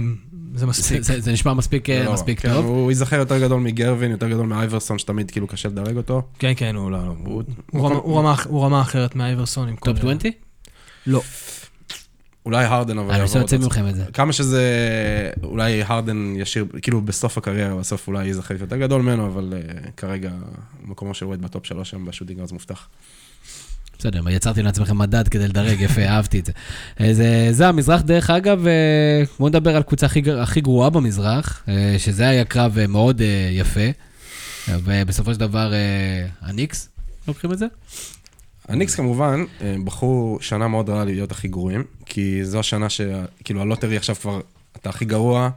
זה מספיק. זה- זה זה נשמע מספיק זה לא. מספיק כן, טוב. הוא ייזכר יותר גדול מגרווין, יותר גדול מאייברסון, שתמיד כאילו קשה לדרג אותו. כן, כן, הוא לא, לא. הוא- הוא רמה- הוא רמה- הוא רמה אחרת מאייברסון עם כל... top 20? לא. אולי הרדן, אבל אני יעבור רוצה להוציא. מכם את זה. כמה שזה, אולי הרדן ישיר, כאילו בסוף הקריירה, בסוף אולי ייזכר יותר גדול ממנו, אבל uh, כרגע מקומו של וייד ב top שלוש שם ב shooting guards מובטח. בסדר, יצרתי לעצמכם מדד כדי לדרג, יפה, אהבתי את זה. אה, זה, זה המזרח, דרך אגב, אה, בואו נדבר על קבוצה הכי, הכי גרועה במזרח, אה, שזה היה קרב אה, מאוד אה, יפה, ובסופו של דבר אה, הניקס לוקחים את זה? הניקס כמובן אה, בחרו שנה מאוד רעה להיות הכי גרועים, כי זו השנה שכאילו ה lottery עכשיו כבר, אתה הכי גרוע,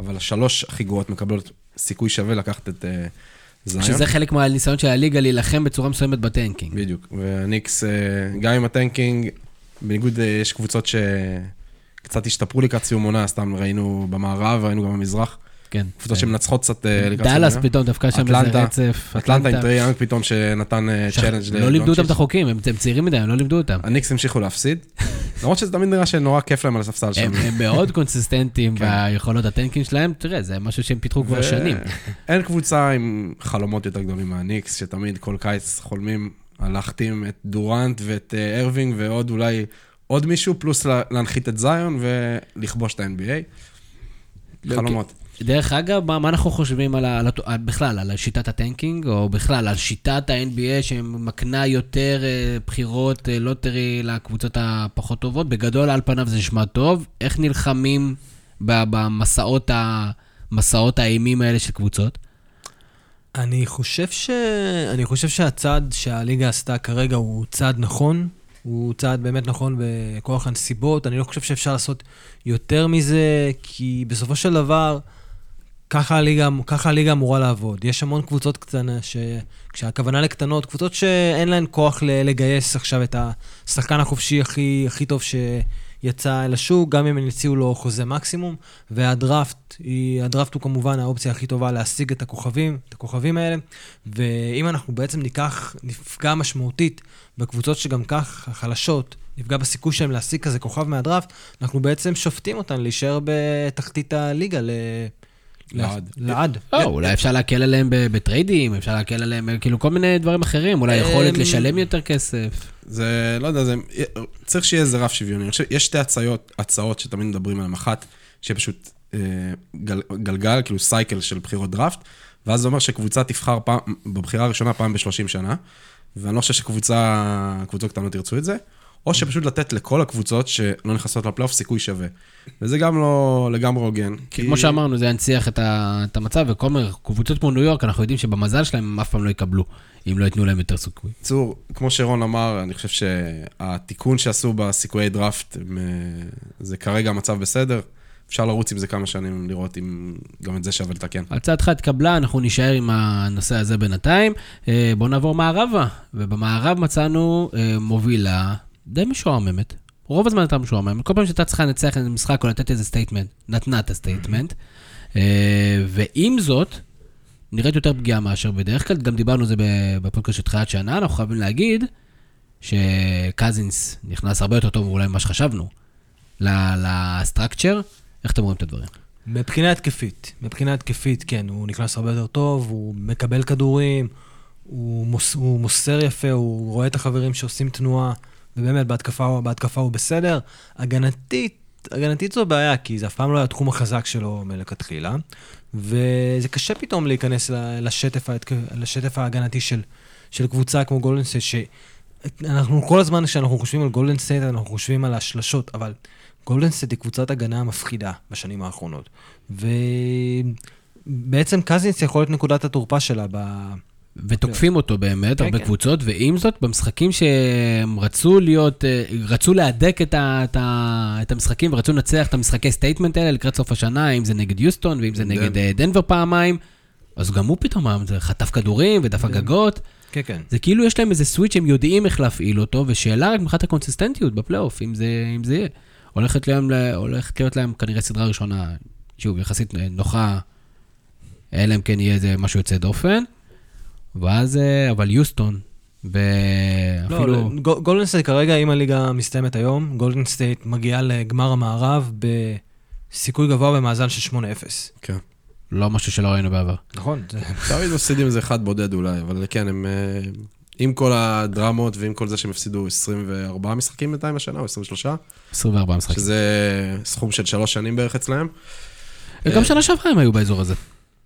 אבל השלוש הכי גרועות מקבלות סיכוי שווה לקחת את אה, זיון. שזה חלק מהניסיון של הליגה להילחם בצורה מסוימת ב tanking. בדיוק, והניקס, אה, גם עם ה tanking, בניגוד, יש קבוצות שקצת השתפרו לקראת סיום עונה, סתם ראינו במערב, ראינו גם במזרח, כן. קבוצות שמנצחות קצת אה, לקראת סיום דאלאס. פתאום דווקא שם איזה רצף. אטלנטה עם טרי יאנג פתאום שנתן אה, challenge לא לימדו אותם את. החוקים, הם צעירים מדי, הם לא לימדו אותם. הניקס המשיכו להפסיד, למרות שזה תמיד נראה שנורא כיף להם על הספסל שם. הם מאוד קונסיסטנטים כן. ביכולות ה tanking שלהם, תראה, זה משהו שהם פיתחו כבר שנים. אין קבוצה עם חלומות יותר גדולים מהניקס, שתמיד כל קיץ חולמים על להחתים את דורנט ואת אה, ארווינג ועוד אולי עוד מישהו, פלוס לה- להנחית את זיון ולכבוש את ה-NBA. לא, חלומות. דרך אגב, מה, מה אנחנו חושבים על, ה, על, על, בכלל, על שיטת ה tanking, או בכלל על שיטת ה-NBA שמקנה יותר אה, בחירות אה, lottery לקבוצות הפחות טובות? בגדול, על פניו זה נשמע טוב. איך נלחמים במסעות ה- האימים האלה של קבוצות? אני חושב ש... אני חושב שהצעד שהליגה עשתה כרגע הוא צעד נכון. הוא צעד באמת נכון בכוח הנסיבות. אני לא חושב שאפשר לעשות יותר מזה, כי בסופו של דבר, ככה הליגה, ככה הליגה אמורה לעבוד. יש המון קבוצות קטנות, ש... כשהכוונה לקטנות, קבוצות שאין להן כוח לגייס עכשיו את השחקן החופשי הכי, הכי טוב שיצא אל השוק, גם אם הם הציעו לו חוזה מקסימום, והדראפט, היא, הדראפט הוא כמובן האופציה הכי טובה להשיג את הכוכבים, את הכוכבים האלה, ואם אנחנו בעצם ניקח, נפגע משמעותית בקבוצות שגם כך חלשות, נפגע בסיכוי שלהם להשיג כזה כוכב מהדראפט, אנחנו בעצם שופטים אותן להישאר בתחתית הליגה ל... לעד. לעד. או, אולי אפשר להקל עליהם ב- בטריידים, אפשר להקל עליהם, כאילו כל מיני דברים אחרים, אולי יכולת אמ, לשלם יותר כסף. זה, לא יודע, זה, צריך שיהיה איזה רף שוויוני. אני חושב, יש שתי הצעות, הצעות שתמיד מדברים עליהן. אחת, שיהיה פשוט אה, גל, גלגל, כאילו סייקל של בחירות דראפט, ואז זה אומר שקבוצה תבחר פעם, בבחירה הראשונה פעם ב-30 שנה, ואני לא חושב שקבוצה, קבוצות קטנות ירצו את זה, או שפשוט לתת לכל הקבוצות שלא נכנסות לפלייאוף סיכוי שווה. וזה גם לא לגמרי הוגן. כי כמו שאמרנו, זה ינציח את ה- את המצב, וכל מיני קבוצות כמו ניו יורק, אנחנו יודעים שבמזל שלהם הם אף פעם לא יקבלו, אם לא ייתנו להם יותר סיכוי. צור, כמו שרון אמר, אני חושב שהתיקון שעשו בסיכויי דראפט, אה, זה כרגע המצב בסדר. אפשר לרוץ עם זה כמה שנים, לראות אם גם את זה שווה לתקן. הצעתך התקבלה, אנחנו נישאר עם הנושא הזה בינתיים. אה, בואו נעבור מערבה, ובמערב מצאנו אה, מובילה די משועממת, רוב הזמן אתה משועמם. כל פעם שהיא צריכה לנצח איזה משחק או לתת איזה statement, נתנה את ה statement. אה, ועם זאת, נראית יותר פגיעה מאשר בדרך כלל, גם דיברנו על זה בפודקאסט של תחילת שנה, אנחנו חייבים להגיד שקזינס נכנס הרבה יותר טוב אולי ממה שחשבנו לסטרקצ'ר. איך אתם רואים את הדברים? מבחינה התקפית, מבחינה התקפית, כן, הוא נכנס הרבה יותר טוב, הוא מקבל כדורים, הוא, מוס, הוא מוסר יפה, הוא רואה את החברים שעושים תנועה, ובאמת, בהתקפה, בהתקפה הוא בסדר. הגנתית, הגנתית זו בעיה, כי זה אף פעם לא היה התחום החזק שלו מלכתחילה, וזה קשה פתאום להיכנס לשטף, לשטף ההגנתי של, של קבוצה כמו גולדן סטייט, שאנחנו כל הזמן כשאנחנו חושבים על גולדן סטייט, אנחנו חושבים על השלשות, אבל גולדן סטייט היא קבוצת הגנה מפחידה בשנים האחרונות. ובעצם קזינס יכול להיות נקודת התורפה שלה ב... ותוקפים אותו באמת, כן, הרבה כן. קבוצות, ועם זאת, במשחקים שהם רצו להיות, אה, רצו להדק את, ה, את, ה, את המשחקים ורצו לנצח את המשחקי statement האלה לקראת סוף השנה, אם זה נגד יוסטון ואם זה נגד אה, דנבר פעמיים, אז גם הוא פתאום חטף כדורים ודפק הגנות. כן, כן. זה כאילו יש להם איזה switch שהם יודעים איך להפעיל אותו, ושאלה רק מבחינת הקונסיסטנטיות בפלייאוף, אם זה, אם זה יהיה. הולכת להיות, הולכת להיות להם כנראה סדרה ראשונה, שוב, יחסית נוחה, אלא אם כן יהיה איזה משהו יוצא דופן. ואז, אה, אבל יוסטון, ואפילו... לא, גולדן סטייט כרגע, אם הליגה מסתיימת היום, גולדן סטייט מגיעה לגמר המערב בסיכוי גבוה במאזן של 8-0. כן. לא משהו שלא ראינו בעבר. נכון. תמיד מפסידים איזה אחד בודד אולי, אבל כן, הם... אה, עם כל הדרמות ועם כל זה שהם הפסידו 24 משחקים בינתיים השנה, או 23? 24 משחקים. שזה סכום של שלוש שנים בערך אצלהם. וגם אה, שנה שעברה הם היו באזור הזה.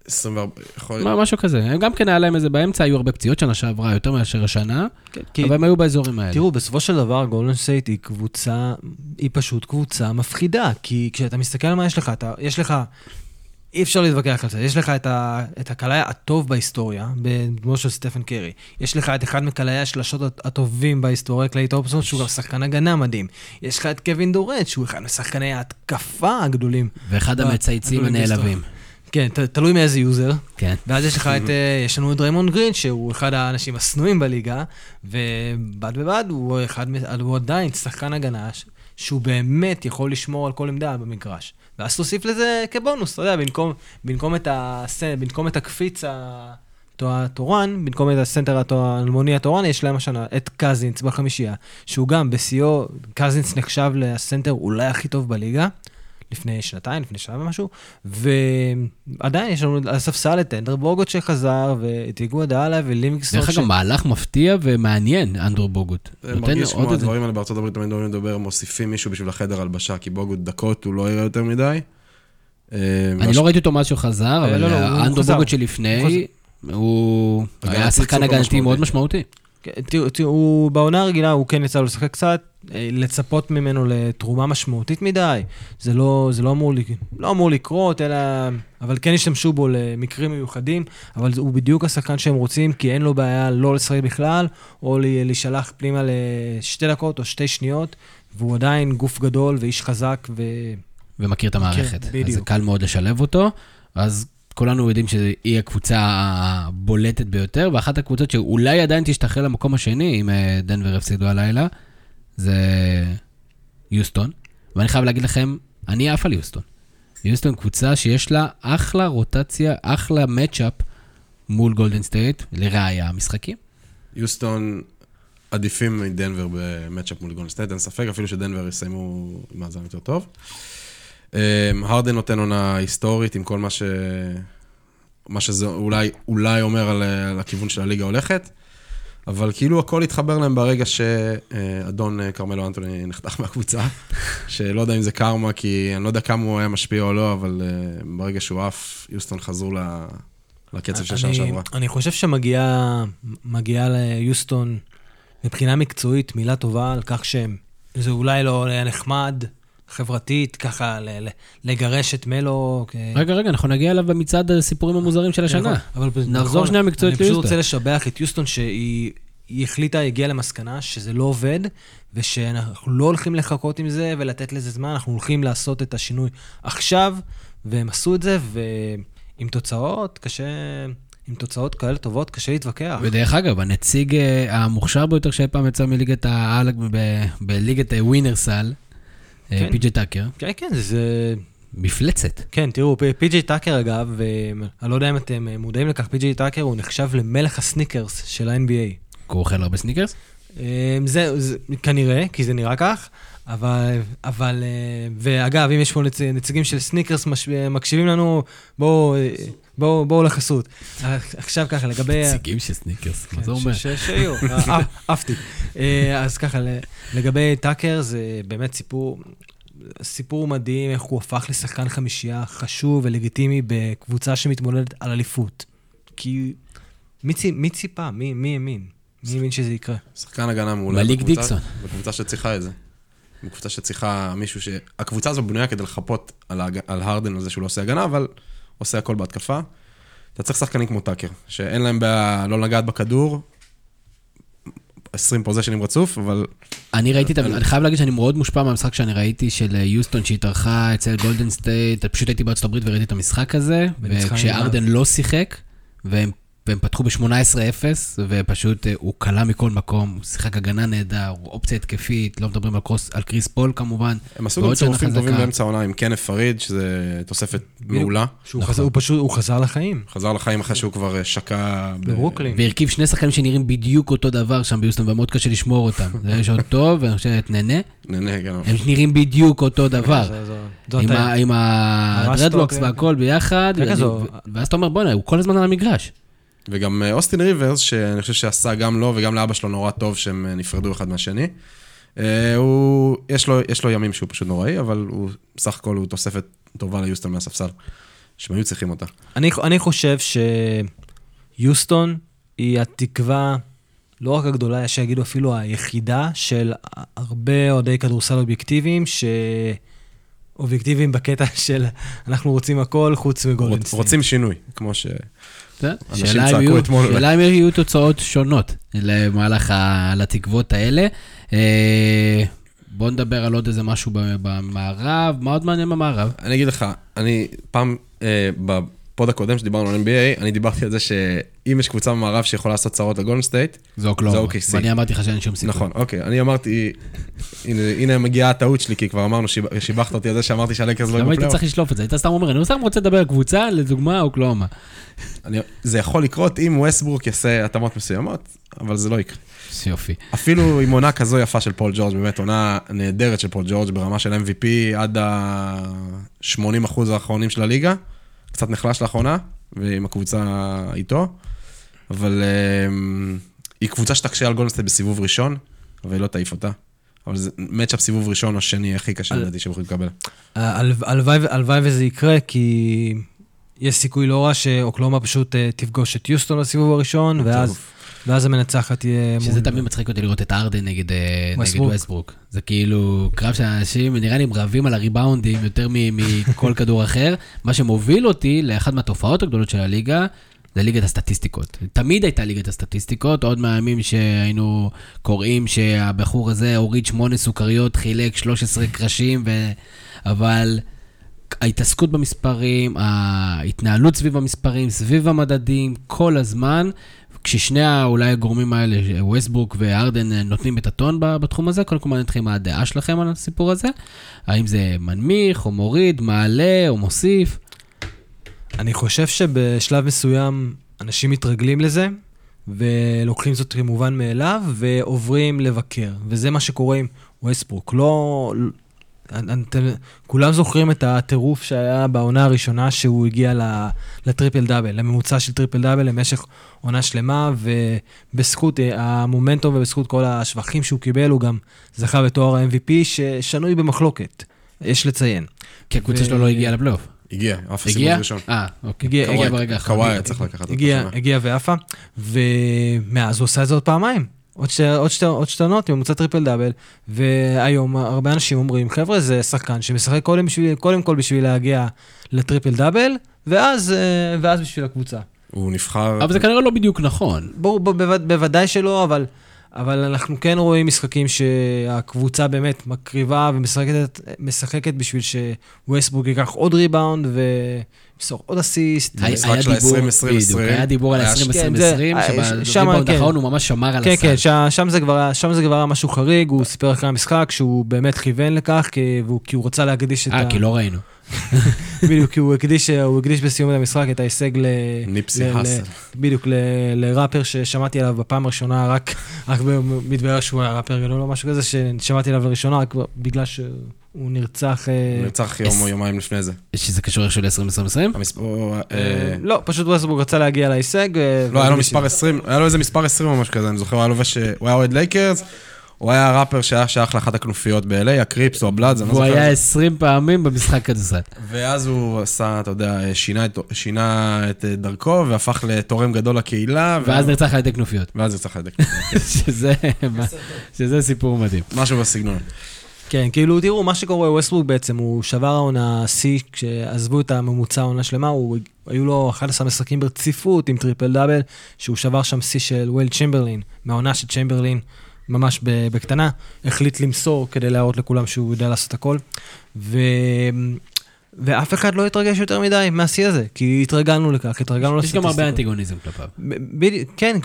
24, יכול להיות. משהו כזה. הם גם כן היה להם איזה באמצע, היו הרבה פציעות שנה שעברה, יותר מאשר השנה, כן, אבל הם היו באזורים האלה. תראו, בסופו של דבר, גולדן סטייט היא קבוצה, היא פשוט קבוצה מפחידה, כי כשאתה מסתכל על מה יש לך, אתה, יש לך אי אפשר להתווכח על זה. יש לך את, ה, את הקלעי הטוב בהיסטוריה, בדמו של סטפן קרי. יש לך את אחד מקלעי השלשות הטובים בהיסטוריה, קליי תומפסון, שהוא גם שחקן הגנה מדהים. יש לך את קווין דוראנט, שהוא אחד משחקני ההתקפה הגדולים. ואחד המצייצים הנעלבים. כן, ת, תלוי מאיזה user. כן. ואז יש לך את, אה, יש לנו את דריימונד גרין, שהוא אחד האנשים השנואים בליגה, ובד בבד הוא, אחד, הוא עדיין שחקן הגנה, שהוא באמת יכול לשמור על כל עמדה במגרש. ואז תוסיף לזה כבונוס, אתה יודע, במקום, במקום, את, הס... במקום את הקפיץ התורן, במקום את הסנטר האלמוני התורן, יש להם השנה את קזינס בחמישייה, שהוא גם בשיאו, קזינץ נחשב לסנטר אולי הכי טוב בליגה. לפני שנתיים, לפני שנה ומשהו, ועדיין יש לנו על הספסל את אנדר בוגוט שחזר, ואת איגו אדאלה ולימיקסון. דרך אגב, מהלך מפתיע ומעניין, אנדר בוגוט. זה מרגיש כמו הדברים האלה בארצות הברית, תמיד אוהבים לדבר, מוסיפים מישהו בשביל החדר הלבשה, כי בוגוט דקות הוא לא יראה יותר מדי. אה, אני לא ראיתי אותו מאז שהוא חזר, אה, אבל לא, לא, אנדר בוגוט שלפני, הוא היה שחקן הגנתי מאוד משמעותי. כן, תראו, בעונה הרגילה הוא כן יצא לו לשחק קצת, אה, לצפות ממנו לתרומה משמעותית מדי, זה לא, זה לא, אמור, לא אמור לקרות, אלא... אבל כן השתמשו בו למקרים מיוחדים, אבל הוא בדיוק השחקן שהם רוצים, כי אין לו בעיה לא לשחק בכלל, או להישלח פנימה לשתי דקות או שתי שניות, והוא עדיין גוף גדול ואיש חזק ו... ומכיר את המערכת. כן, בדיוק. אז זה קל מאוד לשלב אותו. אז כולנו יודעים שהיא הקבוצה הבולטת ביותר, ואחת הקבוצות שאולי עדיין תשתחל למקום השני, אם אה, דנבר הפסידו הלילה, זה יוסטון. ואני חייב להגיד לכם, אני עף על יוסטון. יוסטון קבוצה שיש לה אחלה רוטציה, אחלה matchup מול גולדן סטייט, לראיה המשחקים. יוסטון עדיפים מדנבר ב matchup מול גולדן סטייט, אין ספק, אפילו שדנבר יסיימו מאזן יותר טוב. אמ, הרדן נותן עונה היסטורית עם כל מה, ש... מה שזה אולי, אולי אומר על, על הכיוון של הליגה הולכת, אבל כאילו הכל התחבר להם ברגע שאדון אה, כרמלו אנטוני נחתך מהקבוצה, שלא יודע אם זה קרמה, כי אני לא יודע כמה הוא היה משפיע או לא, אבל uh, ברגע שהוא עף, יוסטון חזרו לקצב של שנה שעברה. אני חושב שמגיעה ליוסטון מבחינה מקצועית מילה טובה על כך שהם, זה אולי לא היה נחמד, חברתית, ככה לגרש את מלו. רגע, רגע, אנחנו נגיע אליו במצעד הסיפורים המוזרים של השנה. נכון, נחזור שנייה מקצועית ליוסטון. אני פשוט רוצה לשבח את יוסטון שהיא... היא החליטה, הגיעה למסקנה שזה לא עובד, ושאנחנו לא הולכים לחכות עם זה ולתת לזה זמן, אנחנו הולכים לעשות את השינוי עכשיו, והם עשו את זה, ועם תוצאות, קשה... עם תוצאות כאלה טובות, קשה להתווכח. ודרך אגב, הנציג אה, המוכשר ביותר שאי פעם יצא מליגת העל, ב- בליגת ווינר סל, אה, כן. פי.ג'יי טאקר, כן, כן, זה-. מפלצת. כן, תראו, פ- פי.ג'יי טאקר אגב, אה, אני לא יודע אם אתם אה, מודעים לכך, פי.ג'יי טאקר הוא נחשב למלך הסניקרס של ה-NBA. הוא אוכל הרבה סניקרס? זה, זה כנראה, כי זה נראה כך, אבל, אבל, ואגב, אם יש פה נצ, נציגים של סניקרס מקשיבים לנו, בואו, בואו, בואו לחסות. עכשיו ככה, לגבי... נציגים של סניקרס, מה זה כן, אומר? ש- ש- שיהיו, אה, אה, עפתי. אה, אז ככה, לגבי טאקר, זה באמת סיפור, סיפור מדהים, איך הוא הפך לשחקן חמישייה חשוב ולגיטימי בקבוצה שמתמודדת על אליפות. כי מי, צי, מי ציפה? מי, מי האמין? מי האמין שזה יקרה? שחקן הגנה מעולה. מליק דיקסון. בקבוצה שצריכה את זה. בקבוצה שצריכה מישהו ש... הקבוצה הזו בנויה כדי לחפות על, ההג... על הרדן על זה שהוא לא עושה הגנה, אבל עושה הכל בהתקפה. אתה צריך שחקנים כמו טאקר, שאין להם בעיה לא לגעת בכדור, 20 פוזיישנים רצוף, אבל אני ראיתי, את ה- אני חייב להגיד שאני מאוד מושפע מהמשחק שאני ראיתי של אה, יוסטון שהתארחה אצל גולדן סטייט, פשוט הייתי בארצות הברית וראיתי את המשחק הזה, וכשהארדן לא שיחק, והם והם פתחו ב-18-0, ופשוט אה, הוא קלע מכל מקום, הוא שיחק הגנה נהדר, אופציה התקפית, לא מדברים על, קרוס, על כריס פול כמובן. הם עשו גם צירופים טובים. באמצע העונה עם קנף פריד, שזה תוספת מעולה. שהוא נכון. חזר, הוא פשוט, הוא חזר לחיים. חזר לחיים אחרי שהוא כבר אה, שקע... ב- ברוקלין. והרכיב שני שחקנים שנראים בדיוק אותו דבר שם ביוסטון, ומאוד קשה לשמור אותם. זה יש עוד טוב, ואני חושב את נהנה, נהנה גם. הם נראים בדיוק אותו דבר. עם הדרדלוקס והכל ביחד, כן, ואז אתה אומר, בוא'נה, הוא כל הזמן על המגרש. וגם אה, אוסטין ריברס, שאני חושב שעשה גם לו וגם לאבא שלו נורא טוב שהם אה, נפרדו אחד מהשני. אה, הוא, יש לו, יש לו ימים שהוא פשוט נוראי, אבל הוא, בסך הכל הוא תוספת טובה ליוסטון מהספסל. שהם היו צריכים אותה. אני, אני חושב שיוסטון היא התקווה, לא רק הגדולה, יש שיגידו אפילו היחידה של הרבה אוהדי כדורסל אובייקטיביים, שאובייקטיביים בקטע של אנחנו רוצים הכל חוץ סטייט. רוצים שינוי, כמו ש... אנשים שאלה אם יהיו- תוצאות שונות למהלך לתקוות האלה. אה, בואו נדבר על עוד איזה משהו במערב, מה עוד מעניין במערב? אני אגיד לך, אני פעם, אה, ב pod הקודם שדיברנו על NBA, אני דיברתי על זה שאם יש קבוצה במערב שיכולה לעשות צרות לגולדן סטייט, זה אוקלהומה. זה OKC. ואני אמרתי לך שאין שום סיכוי. נכון, אוקיי, אני אמרתי, הנה, הנה מגיעה הטעות שלי, כי כבר אמרנו, שיב- שיבחת אותי על זה שאמרתי שהלייקרס לא למה יהיו היית בפלייאוף. צריך לשלוף את זה? היית סתם אומר, אני סתם רוצה לדבר על קבוצה, לדוגמה אוקלהומה. אני- זה יכול לקרות אם ווסטברוק יעשה התאמות מסוימות, אבל זה לא יקרה. יופי. אפילו עם עונה כזו יפה של פול ג'ורג', באמת עונה נהדרת של פול ג'ורג' ברמה של MVP עד ה-80% האחרונים של הליגה, קצת נחלש לאחרונה, ועם הקבוצה איתו, אבל אמ, היא קבוצה שתקשה על גולדן סטייט בסיבוב ראשון, אבל היא לא תעיף אותה. אבל זה matchup סיבוב ראשון או שני הכי קשה לדעתי שהם יכולים לקבל. הל- הלוואי וזה יקרה, כי יש סיכוי לא רע שאוקלהומה פשוט אה, תפגוש את יוסטון בסיבוב הראשון, ואז, ואז המנצחת תהיה... שזה תמיד מצחיק אותי לראות את הארדן נגד אה, ווסטברוק. ווסטברוק. זה כאילו קרב שאנשים, נראה לי הם רבים על הריבאונדים יותר מכל כדור אחר. מה שמוביל אותי לאחת מהתופעות הגדולות של הליגה, זה ליגת הסטטיסטיקות. תמיד הייתה ליגת הסטטיסטיקות, עוד מהימים שהיינו קוראים שהבחור הזה הוריד שמונה סוכריות, חילק 13 קרשים, ו... אבל ההתעסקות במספרים, ההתנהלות סביב המספרים, סביב המדדים, כל הזמן, כששני אולי הגורמים האלה, ווסטבורק וארדן, אה, נותנים את הטון בתחום הזה, קודם כל מעניין אתכם מה הדעה שלכם על הסיפור הזה. האם זה מנמיך, או מוריד, מעלה, או מוסיף? אני חושב שבשלב מסוים אנשים מתרגלים לזה, ולוקחים זאת כמובן מאליו, ועוברים לבקר. וזה מה שקורה עם ווסטברוק. לא... אתם, כולם זוכרים את הטירוף שהיה בעונה הראשונה שהוא הגיע לטריפל דאבל, לממוצע של טריפל דאבל למשך עונה שלמה, ובזכות אה, המומנטום ובזכות כל השבחים שהוא קיבל, הוא גם זכה בתואר ה-MVP, ששנוי במחלוקת, יש לציין. כי הקבוצה שלו לא הגיעה לפלייאוף. הגיע, אף סיבוב הגיע? ראשון. אה, אוקיי. הגיע- ברגע האחרון. קוואי היה צריך לקחת הגיע, השנה. הגיע ועפה, ומאז הוא עשה את זה עוד פעמיים. עוד שתי, עוד שתי, עוד שתי עונות ממוצע טריפל דאבל, והיום הרבה אנשים אומרים, חבר'ה, זה שחקן שמשחק קודם, בשביל, קודם כל בשביל להגיע לטריפל דאבל, ואז, אה, ואז בשביל הקבוצה. הוא נבחר... אבל זה כנראה לא בדיוק נכון. ברור, בוודאי שלא, אבל אבל אנחנו כן רואים משחקים שהקבוצה באמת מקריבה ומשחקת משחקת בשביל שווסטבורג ייקח עוד ריבאונד וימסור עוד אסיסט. היה של דיבור, 20, בדיוק, היה דיבור על היה ש- 20-20-20, כן, זה- אה, שם, שבריבאונד כן. האחרון הוא ממש שמר על כן, הסל. כן, ש- שם זה כבר היה- משהו חריג, הוא סיפר אחרי המשחק שהוא באמת כיוון לכך, כי הוא רצה להקדיש את ה... אה, כי לא ראינו. בדיוק, כי הוא הקדיש, הוא הקדיש בסיום המשחק את ההישג ל... ניפסי האסל. בדיוק, ל- לראפר ששמעתי עליו בפעם הראשונה, רק, מתברר שהוא היה ראפר גדול או משהו כזה, ששמעתי עליו לראשונה, רק בגלל שהוא נרצח... אה, הוא נרצח יום או יומיים לפני זה. שזה קשור איכשהו ל-2020? המספר... אה, אה, לא, פשוט ווסטברוק רצה להגיע להישג. לא, היה לו מספר את זה. 20, היה לו איזה מספר 20 או משהו כזה, אני זוכר, הוא היה לובש, הוא היה אוהד לייקרס, הוא היה ראפר שהיה שייך לאחת הכנופיות ב-LA, הקריפס או הבלאדס, אני לא הוא זוכר. היה 20 פעמים במשחק כדורסל. ואז הוא עשה, אתה יודע, שינה את, שינה את דרכו והפך לתורם גדול לקהילה. ואז נרצח על ידי כנופיות. ואז נרצח על ידי שזה שזה סיפור מדהים. משהו בסגנון. כן, כאילו, תראו, מה שקורה, ווסטברוק בעצם, הוא שבר העונה שיא, כשעזבו את הממוצע העונה שלמה, הוא, היו לו 11 משחקים ברציפות עם טריפל דאבל, שהוא שבר שם שיא של וויל צ'מברלין, מהעונה של צ'מברלין, ממש בקטנה, החליט למסור כדי להראות לכולם שהוא יודע לעשות הכל. ו... ואף אחד לא התרגש יותר מדי מהשיא הזה, כי התרגלנו לכך, התרגלנו יש גם הרבה. אנטיגוניזם כלפיו. כן,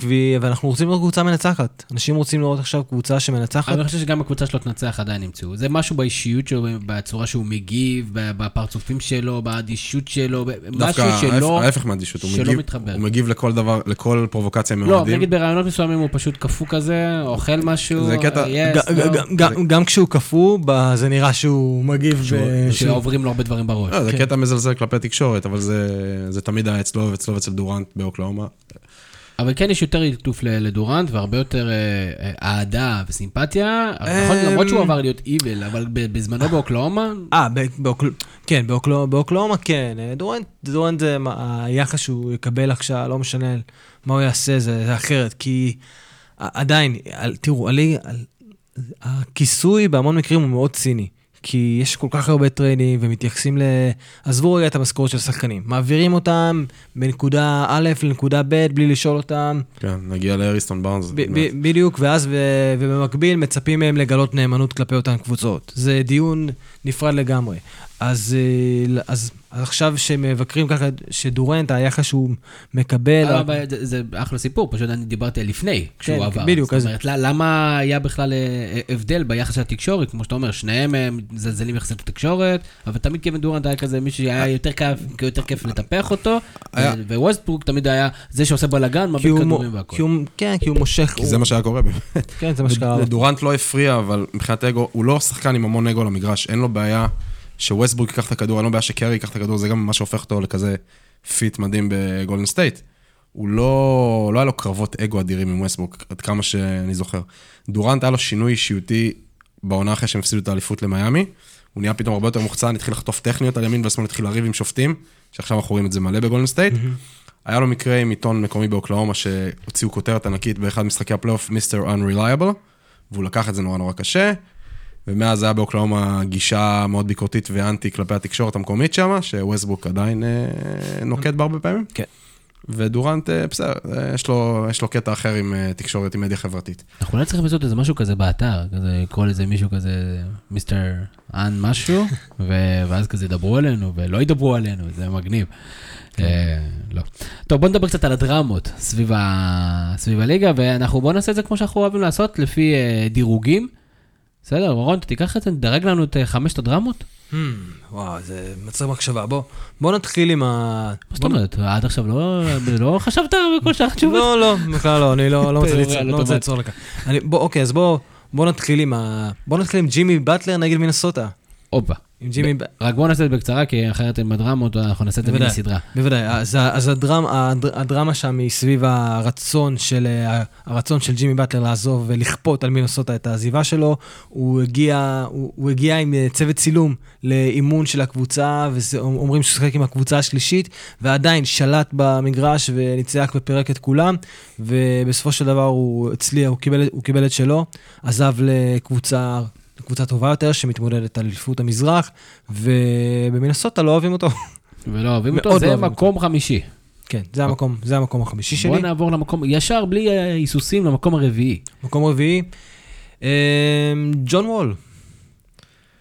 ואנחנו רוצים לראות קבוצה מנצחת. אנשים רוצים לראות עכשיו קבוצה שמנצחת. אני חושב שגם הקבוצה שלו תנצח עדיין ימצאו. זה משהו באישיות שלו, בצורה שהוא מגיב, בפרצופים שלו, באדישות שלו, משהו שלא... ההפ- ההפך מהאדישות, הוא מגיב- מתחבר. הוא מגיב לכל דבר, לכל פרובוקציה לא, מאוהדים. נגיד ברעיונות מסוימים הוא פשוט קפוא כזה, אוכל משהו, זה קטע- ג- גם- כשהוא קפוא, זה נראה שהוא מגיב. שעוברים לו הרבה דברים בראש. לא, זה כן. קטע מזלזל כלפי תקשורת, אבל זה- זה תמיד היה אצלו ואצלו ואצל דורנט באוקלאומה. אבל כן יש יותר ליטוף לדורנט והרבה יותר אה, אה, אהדה וסימפתיה. נכון, למרות שהוא עבר להיות evil, אבל בזמנו באוקלהומה, אה, כן, באוקל- באוקלהומה כן. אה, דורנט, דורנט זה היחס שהוא יקבל עכשיו, לא משנה מה הוא יעשה, זה אחרת. כי עדיין, תראו, הכיסוי בהמון מקרים הוא מאוד ציני. כי יש כל כך הרבה טריידים ומתייחסים ל... עזבו רגע את המשכורת של השחקנים. מעבירים אותם בנקודה א' לנקודה ב' בלי לשאול אותם. כן, נגיע להריסטון בארנס. בדיוק, ואז ו- ובמקביל מצפים מהם לגלות נאמנות כלפי אותן קבוצות. זה דיון נפרד לגמרי. אז, אה, אז, אז עכשיו שמבקרים ככה, שדורנט, היחס שהוא מקבל... אבל זה- זה אחלה סיפור, פשוט אני דיברתי על לפני, כשהוא כן, עבר. בדיוק, זאת אז- אומרת, ל- למה היה בכלל אה, הבדל ביחס של התקשורת? כמו שאתה אומר, שניהם אה, מזלזלים יחסית לתקשורת, אבל תמיד קווין דורנט היה כזה מישהו שהיה יותר כיף, יותר כיף לטפח אותו, היה- ווסטברוק תמיד היה זה שעושה בלאגן, מביא כדורים והכל. כי הוא, כן, כי הוא מושך... כי הוא, זה מה שהיה קורה באמת. כן, זה מה שקרה. לו. לדורנט לא הפריע, אבל מבחינת אגו, הוא לא שחקן עם המון אגו למגרש, אין לו בעיה שווסטברוק ייקח את הכדור, אין לו בעיה שקארי ייקח את הכדור, זה גם מה שהופך אותו לכזה fit מדהים בגולדן סטייט. הוא לא, לא היה לו קרבות אגו אדירים עם ווסטברוק, עד כמה שאני זוכר. דורנט היה לו שינוי אישיותי בעונה אחרי שהם הפסידו את האליפות למיאמי. הוא נהיה פתאום הרבה יותר מוחצן, התחיל לחטוף טכניות על ימין ושמאל, התחיל לריב עם שופטים, שעכשיו אנחנו רואים את זה מלא בגולדן סטייט. היה לו מקרה עם עיתון מקומי באוקלהומה שהוציאו כותרת ענקית באחד משחקי הפלייאוף, Mr. Unreliable, והוא לקח את זה נורא נורא קשה, ומאז היה באוקלהומה גישה מאוד ביקורתית ואנטי כלפי התקשורת המקומית שם, שווסטברוק עדיין אה, נוקט בה הרבה פעמים. כן. ודורנט, אה, בסדר, אה, יש לו, יש לו קטע אחר עם תקשורת, עם מדיה חברתית. אנחנו אולי צריכים לעשות איזה משהו כזה באתר, כזה לקרוא לזה מישהו כזה מיסטר אנ משהו, ו- ואז כזה ידברו עלינו ולא ידברו עלינו, זה מגניב. אה, לא. טוב, בוא נדבר קצת על הדרמות סביב, ה... סביב הליגה, ואנחנו בוא נעשה את זה כמו שאנחנו אוהבים לעשות, לפי דירוגים. בסדר, רון, אתה תיקח את זה, תדרג לנו את אה, חמשת הדרמות? Hmm, וואו, זה מצריך מחשבה. בוא, בוא נתחיל עם ה... מה זאת אומרת, עד עכשיו לא, לא חשבת בכל שאר התשובות? לא, לא, בכלל לא, אני לא, לא רוצה ליצור- לא רוצה. ליצור בוא, אוקיי, אז בוא, בוא נתחיל עם ה... בוא נתחיל עם ג'ימי באטלר נגד מינסוטה. הופה. עם ג'ימי... רק בוא נעשה את זה בקצרה, כי אחרת עם הדרמות, אנחנו נעשה את זה בוודאי. מיני סדרה. בוודאי, אז, אז הדרמה, הדר- הדרמה שם היא סביב הרצון של, אה, הרצון של ג'ימי באטלר לעזוב ולכפות על מינסוטה את העזיבה שלו. הוא הגיע, הוא, הוא הגיע עם אה, צוות צילום לאימון של הקבוצה, ואומרים שהוא שיחק עם הקבוצה השלישית, ועדיין שלט במגרש וניצח ופירק את כולם, ובסופו של דבר הוא הצליח, הוא קיבל, הוא קיבל את שלו, עזב לקבוצה... קבוצה טובה יותר שמתמודדת על אליפות המזרח, ובמינסוטה לא אוהבים אותו. ולא אוהבים אותו, זה לא אוהבים מקום חמישי. כן, זה המקום, זה המקום החמישי שלי. בוא נעבור למקום, ישר, בלי אה, היסוסים, למקום הרביעי. מקום רביעי, אמ, ג'ון וול.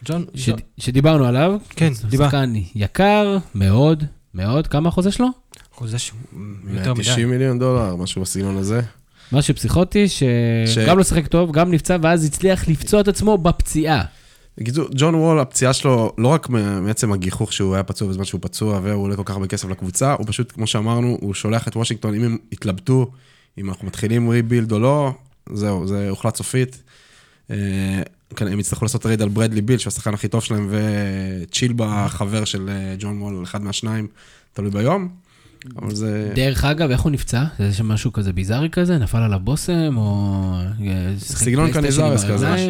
ג'ון, ש- ג'ון- שדיברנו עליו. כן, דיבר. שחקן יקר מאוד, מאוד. כמה החוזה שלו? חוזה שהוא יותר מדי. 190 מיליון דולר, משהו בסגנון הזה. משהו פסיכוטי, שגם לא שיחק טוב, גם נפצע, ואז הצליח לפצוע את עצמו בפציעה. בקיצור, ג'ון וול, הפציעה שלו, לא רק מעצם הגיחוך שהוא היה פצוע בזמן שהוא פצוע והוא עולה כל כך הרבה כסף לקבוצה, הוא פשוט, כמו שאמרנו, הוא שולח את וושינגטון, אם הם יתלבטו, אם אנחנו מתחילים rebuild או לא, זהו, זה הוחלט סופית. אה, כן, הם יצטרכו לעשות טרייד על ברדלי ביל, שהוא השחקן הכי טוב שלהם, וצ'יל בחבר של אה, ג'ון וול, אחד מהשניים, תלוי ביום. אבל זה... דרך אגב, איך הוא נפצע? זה שם משהו כזה ביזארי כזה? נפל עליו בושם, או... סגנון קניזרס כזה.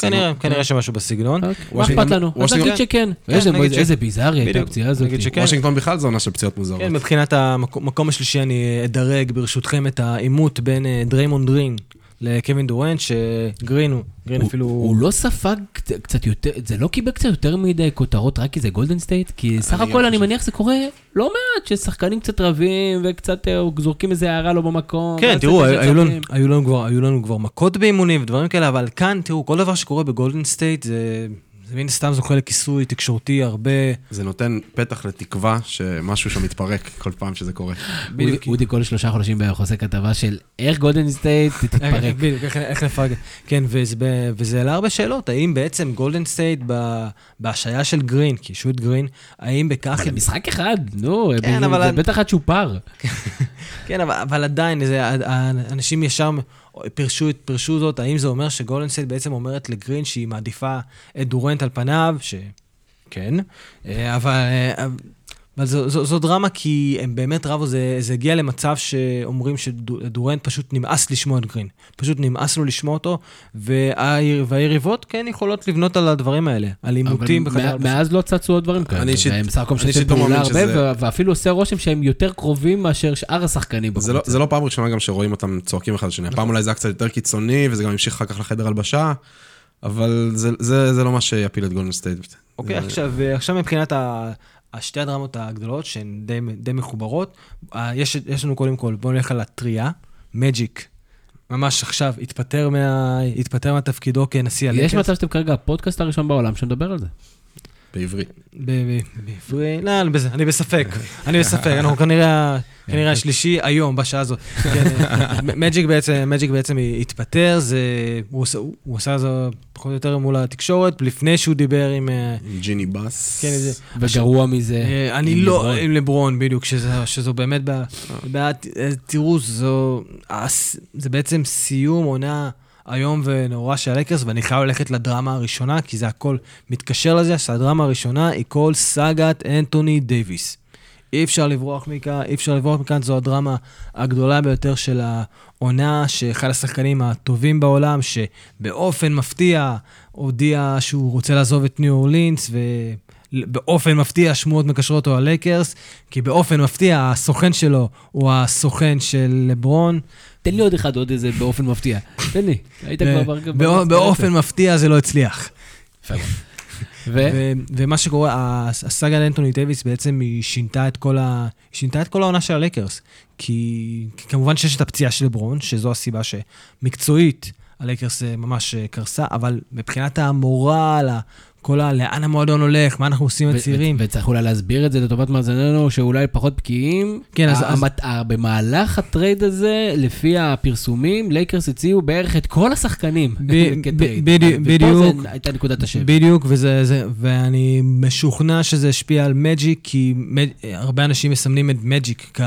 כנראה, כנראה שמשהו בסגנון. אוקיי, מה אכפת לנו? אז וושינגטון- נגיד שכן. כן, איזה- איזה ביזארי הייתה. הפציעה הזאת. נגיד שכן. וושינגטון בכלל זה עונה של פציעות מוזרות. כן, מבחינת המקום השלישי אני אדרג ברשותכם את העימות בין אה, דריימונד גרין לקווין דורנט, שגרין הוא, גרין הוא- אפילו... הוא לא ספג קצ- קצת יותר, זה לא קיבל קצת יותר מדי כותרות רק כי זה גולדן סטייט? כי סך הכל אני. מניח זה קורה לא מעט, ששחקנים קצת רבים וקצת אה, זורקים איזה הערה לא במקום. כן, תראו, קצת היו לנו. היו, לנו כבר, היו לנו כבר מכות באימונים ודברים כאלה, אבל כאן, תראו, כל דבר שקורה בגולדן סטייט זה, זה מן הסתם זוכה לכיסוי תקשורתי הרבה... זה נותן פתח לתקווה שמשהו שם מתפרק כל פעם שזה קורה. אודי- אודי כל שלושה חודשים בערך עושה כתבה של איך גולדן סטייט תתפרק. בדיוק, איך- לפרק. כן, וזה, העלה הרבה שאלות, האם בעצם גולדן סטייט בהשעיה של גרין, כי את גרין, האם בכך... אבל משחק אחד, נו, כן, זה- בטח עד צ'ופר. כן, אבל, עדיין, זה, האנשים ישר פירשו, פירשו זאת, האם זה אומר שגולדן סטייט בעצם אומרת לגרין שהיא מעדיפה את דורנט על פניו, שכן, אה, אבל, אה, אבל זו, זו, זו דרמה כי הם באמת רבו, זה, זה הגיע למצב שאומרים שדורנט פשוט נמאס לשמוע את גרין. פשוט נמאס לו לשמוע אותו, והי- והיריבות כן יכולות לבנות על הדברים האלה, על עימותים בחדר הלבשה. מאז לא צצו עוד דברים כאלה. אני אישית- והם בסך הכל אני משתפים אישית לא פעולה הרבה, ואפילו עושה רושם שהם יותר קרובים מאשר שאר השחקנים זה לא. זה לא פעם ראשונה גם שרואים אותם צועקים אחד לשני. הפעם אולי זה היה קצת יותר קיצוני, וזה גם המשיך אחר כך לחדר הלבשה, אבל זה, זה, זה לא מה שיפיל את גולדן סטייט. אוקיי, זה- עכשיו, עכשיו מבחינת. השתי הדרמות הגדולות, שהן די, די מחוברות, אה, יש, יש לנו קודם כל, בואו נלך על הטרייד, מג'יק, ממש עכשיו, התפטר, מה, התפטר מהתפקידו כנשיא הלקרס. יש מצב שאתם כרגע הפודקאסט הראשון בעולם שמדבר על זה. בעברית. בעברית, לא, אני בספק, אני בספק, אנחנו כנראה, כנראה השלישי היום, בשעה הזאת. כן, אה, מג'יק בעצם, מג'יק בעצם התפטר, זה, הוא עושה- הוא עשה את זה פחות או יותר מול התקשורת, לפני שהוא דיבר עם... אה, ג'יני בס. כן, זה- וגרוע מזה. אה, אני לא, לברון. עם לברון, בדיוק, שזה- שזו באמת, בעיה- תראו, זו, זה בעצם סיום עונה איום ונורא של הלקרס, ואני חייב ללכת לדרמה הראשונה, כי זה הכל מתקשר לזה, שהדרמה הראשונה היא כל סאגת אנטוני דייוויס. אי אפשר לברוח מכאן, אי אפשר לברוח מכאן, זו הדרמה הגדולה ביותר של העונה, שאחד השחקנים הטובים בעולם, שבאופן מפתיע הודיע שהוא רוצה לעזוב את ניו אורלינס, ובאופן מפתיע שמועות מקשרות אותו ללייקרס, כי באופן מפתיע הסוכן שלו הוא הסוכן של לברון. תן לי עוד אחד, עוד איזה באופן מפתיע. תן לי, היית כבר... בר- בא- בר- באופן מפתיע זה לא הצליח. ו? ו- ומה שקורה, הס- הסאגה על אנטוני דייוויס בעצם היא שינתה את כל, ה... שינתה את כל העונה של הלייקרס. כי... כי כמובן שיש את הפציעה של לברון, שזו הסיבה שמקצועית הלייקרס אה, ממש אה, קרסה, אבל מבחינת המורל, כל ה... לאן המועדון הולך, מה אנחנו עושים הצעירים. וצריך אולי להסביר את זה לטובת מאזיננו, שאולי פחות בקיאים. כן, אז- במהלך הטרייד הזה, לפי הפרסומים, לייקרס הציעו בערך את כל השחקנים. בדיוק- ופה. זה הייתה נקודת השבר. בדיוק, וזה, זה, ואני משוכנע שזה השפיע על מג'יק, כי מג'-, הרבה אנשים מסמנים את מג'יק כ,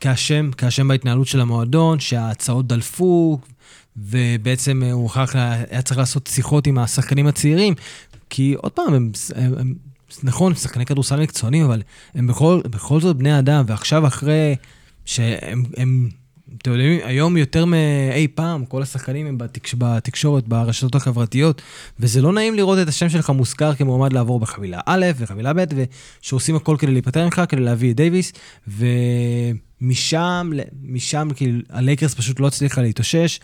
כאשם, כאשם בהתנהלות של המועדון, שההצעות דלפו, ובעצם הוא אחר כך היה צריך לעשות שיחות עם השחקנים הצעירים, כי עוד פעם, הם, הם, הם נכון, שחקני כדורסל מקצוענים, אבל הם בכל, בכל זאת בני אדם, ועכשיו אחרי שהם... הם, אתם יודעים, היום יותר מאי פעם, כל השחקנים הם בתקש... בתקשורת, ברשתות החברתיות, וזה לא נעים לראות את השם שלך מוזכר כמועמד לעבור בחבילה א' וחבילה ב', ושעושים הכל כדי להיפטר ממך, כדי להביא את דייוויס, ומשם, משם, כאילו, הלייקרס פשוט לא הצליחה להתאושש,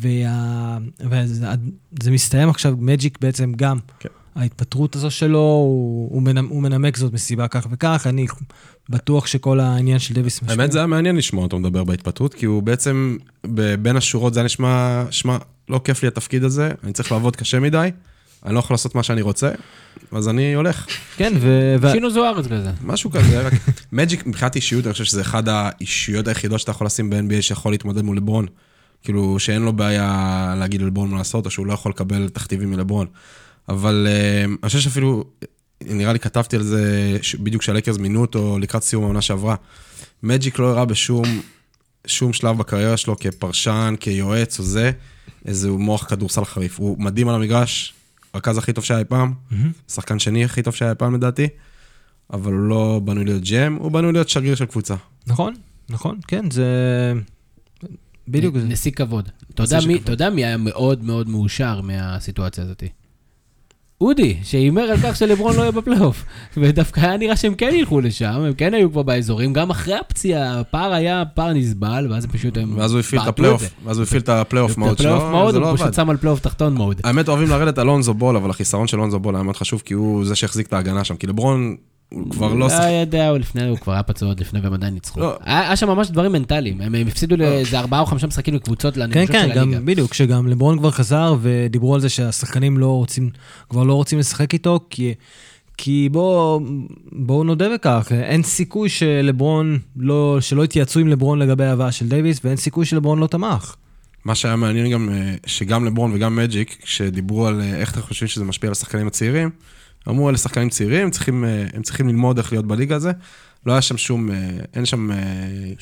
וה... וזה זה מסתיים עכשיו, מג'יק בעצם גם. כן. ההתפטרות הזו שלו, הוא, הוא, מנמק, הוא מנמק זאת מסיבה כך וכך, אני בטוח שכל העניין של דוויס משפיע. האמת זה היה מעניין לשמוע אותו מדבר בהתפטרות, כי הוא בעצם, בין השורות זה היה נשמע, שמע, לא כיף לי התפקיד הזה, אני צריך לעבוד קשה מדי, אני לא יכול לעשות מה שאני רוצה, אז אני הולך. כן, ו... ו- שינו זוארץ כזה. משהו כזה, רק מג'יק מבחינת אישיות, אני חושב שזה אחד האישיות היחידות שאתה יכול לשים ב-NBA שיכול להתמודד מול לברון. כאילו, שאין לו בעיה להגיד ללברון מה לעשות, או שהוא לא יכול לקבל תכתיבים מלברון. אבל אה, אני חושב שאפילו, נראה לי כתבתי על זה בדיוק כשהלקרס מינו אותו לקראת סיום העונה שעברה. מג'יק לא הראה בשום שום שלב בקריירה שלו כפרשן, כיועץ או זה, איזה מוח כדורסל חריף. הוא מדהים על המגרש, רכז הכי טוב שהיה אי פעם, שחקן שני הכי טוב שהיה אי פעם לדעתי, אבל הוא לא בנוי להיות ג'ם, הוא בנוי להיות שגריר של קבוצה. נכון, נכון, כן, זה... בדיוק זה. נשיא כבוד. אתה יודע מי- היה מאוד מאוד מאושר מהסיטואציה הזאת? אודי, שהימר על כך שלברון לא יהיה בפלייאוף. ודווקא היה נראה שהם כן ילכו לשם, הם כן היו כבר באזורים, גם אחרי הפציעה, הפער היה פער נסבל, ואז הם פשוט הם... ואז הוא הפעיל את הפלייאוף. ואז הוא הפעיל את הפלייאוף mode הפלייאוף שלו, mode, זה לא הוא פשוט עבד. שם על פלייאוף תחתון mode. האמת אוהבים לרדת על לונזו בול, אבל החיסרון של לונזו בול היה מאוד חשוב, כי הוא זה שהחזיק את ההגנה שם, כי לברון, הוא כבר לא שחק... היה יודע, הוא לפני, הוא כבר היה פצוע עוד לפני והם עדיין ניצחו. לא. היה שם ממש דברים מנטליים, הם הפסידו לאיזה ארבעה או חמישה משחקים לקבוצות כן, לנמושות כן, של הליגה. גם בדיוק, שגם לברון כבר חזר ודיברו על זה שהשחקנים לא רוצים, כבר לא רוצים לשחק איתו, כי, כי בואו בוא נודה בכך, אין סיכוי שלברון לא, שלא התייעצו עם לברון לגבי ההבאה של דייוויס, ואין סיכוי שלברון לא תמך. מה שהיה מעניין גם, אה, שגם לברון וגם מג'יק, כשדיברו על אה, איך אתם חושבים שזה משפיע על השחקנים הצעירים, אמרו אלה שחקנים צעירים, הם צריכים, אה, הם צריכים ללמוד איך להיות בליגה הזה. לא היה שם שום, אה, אין שם אה,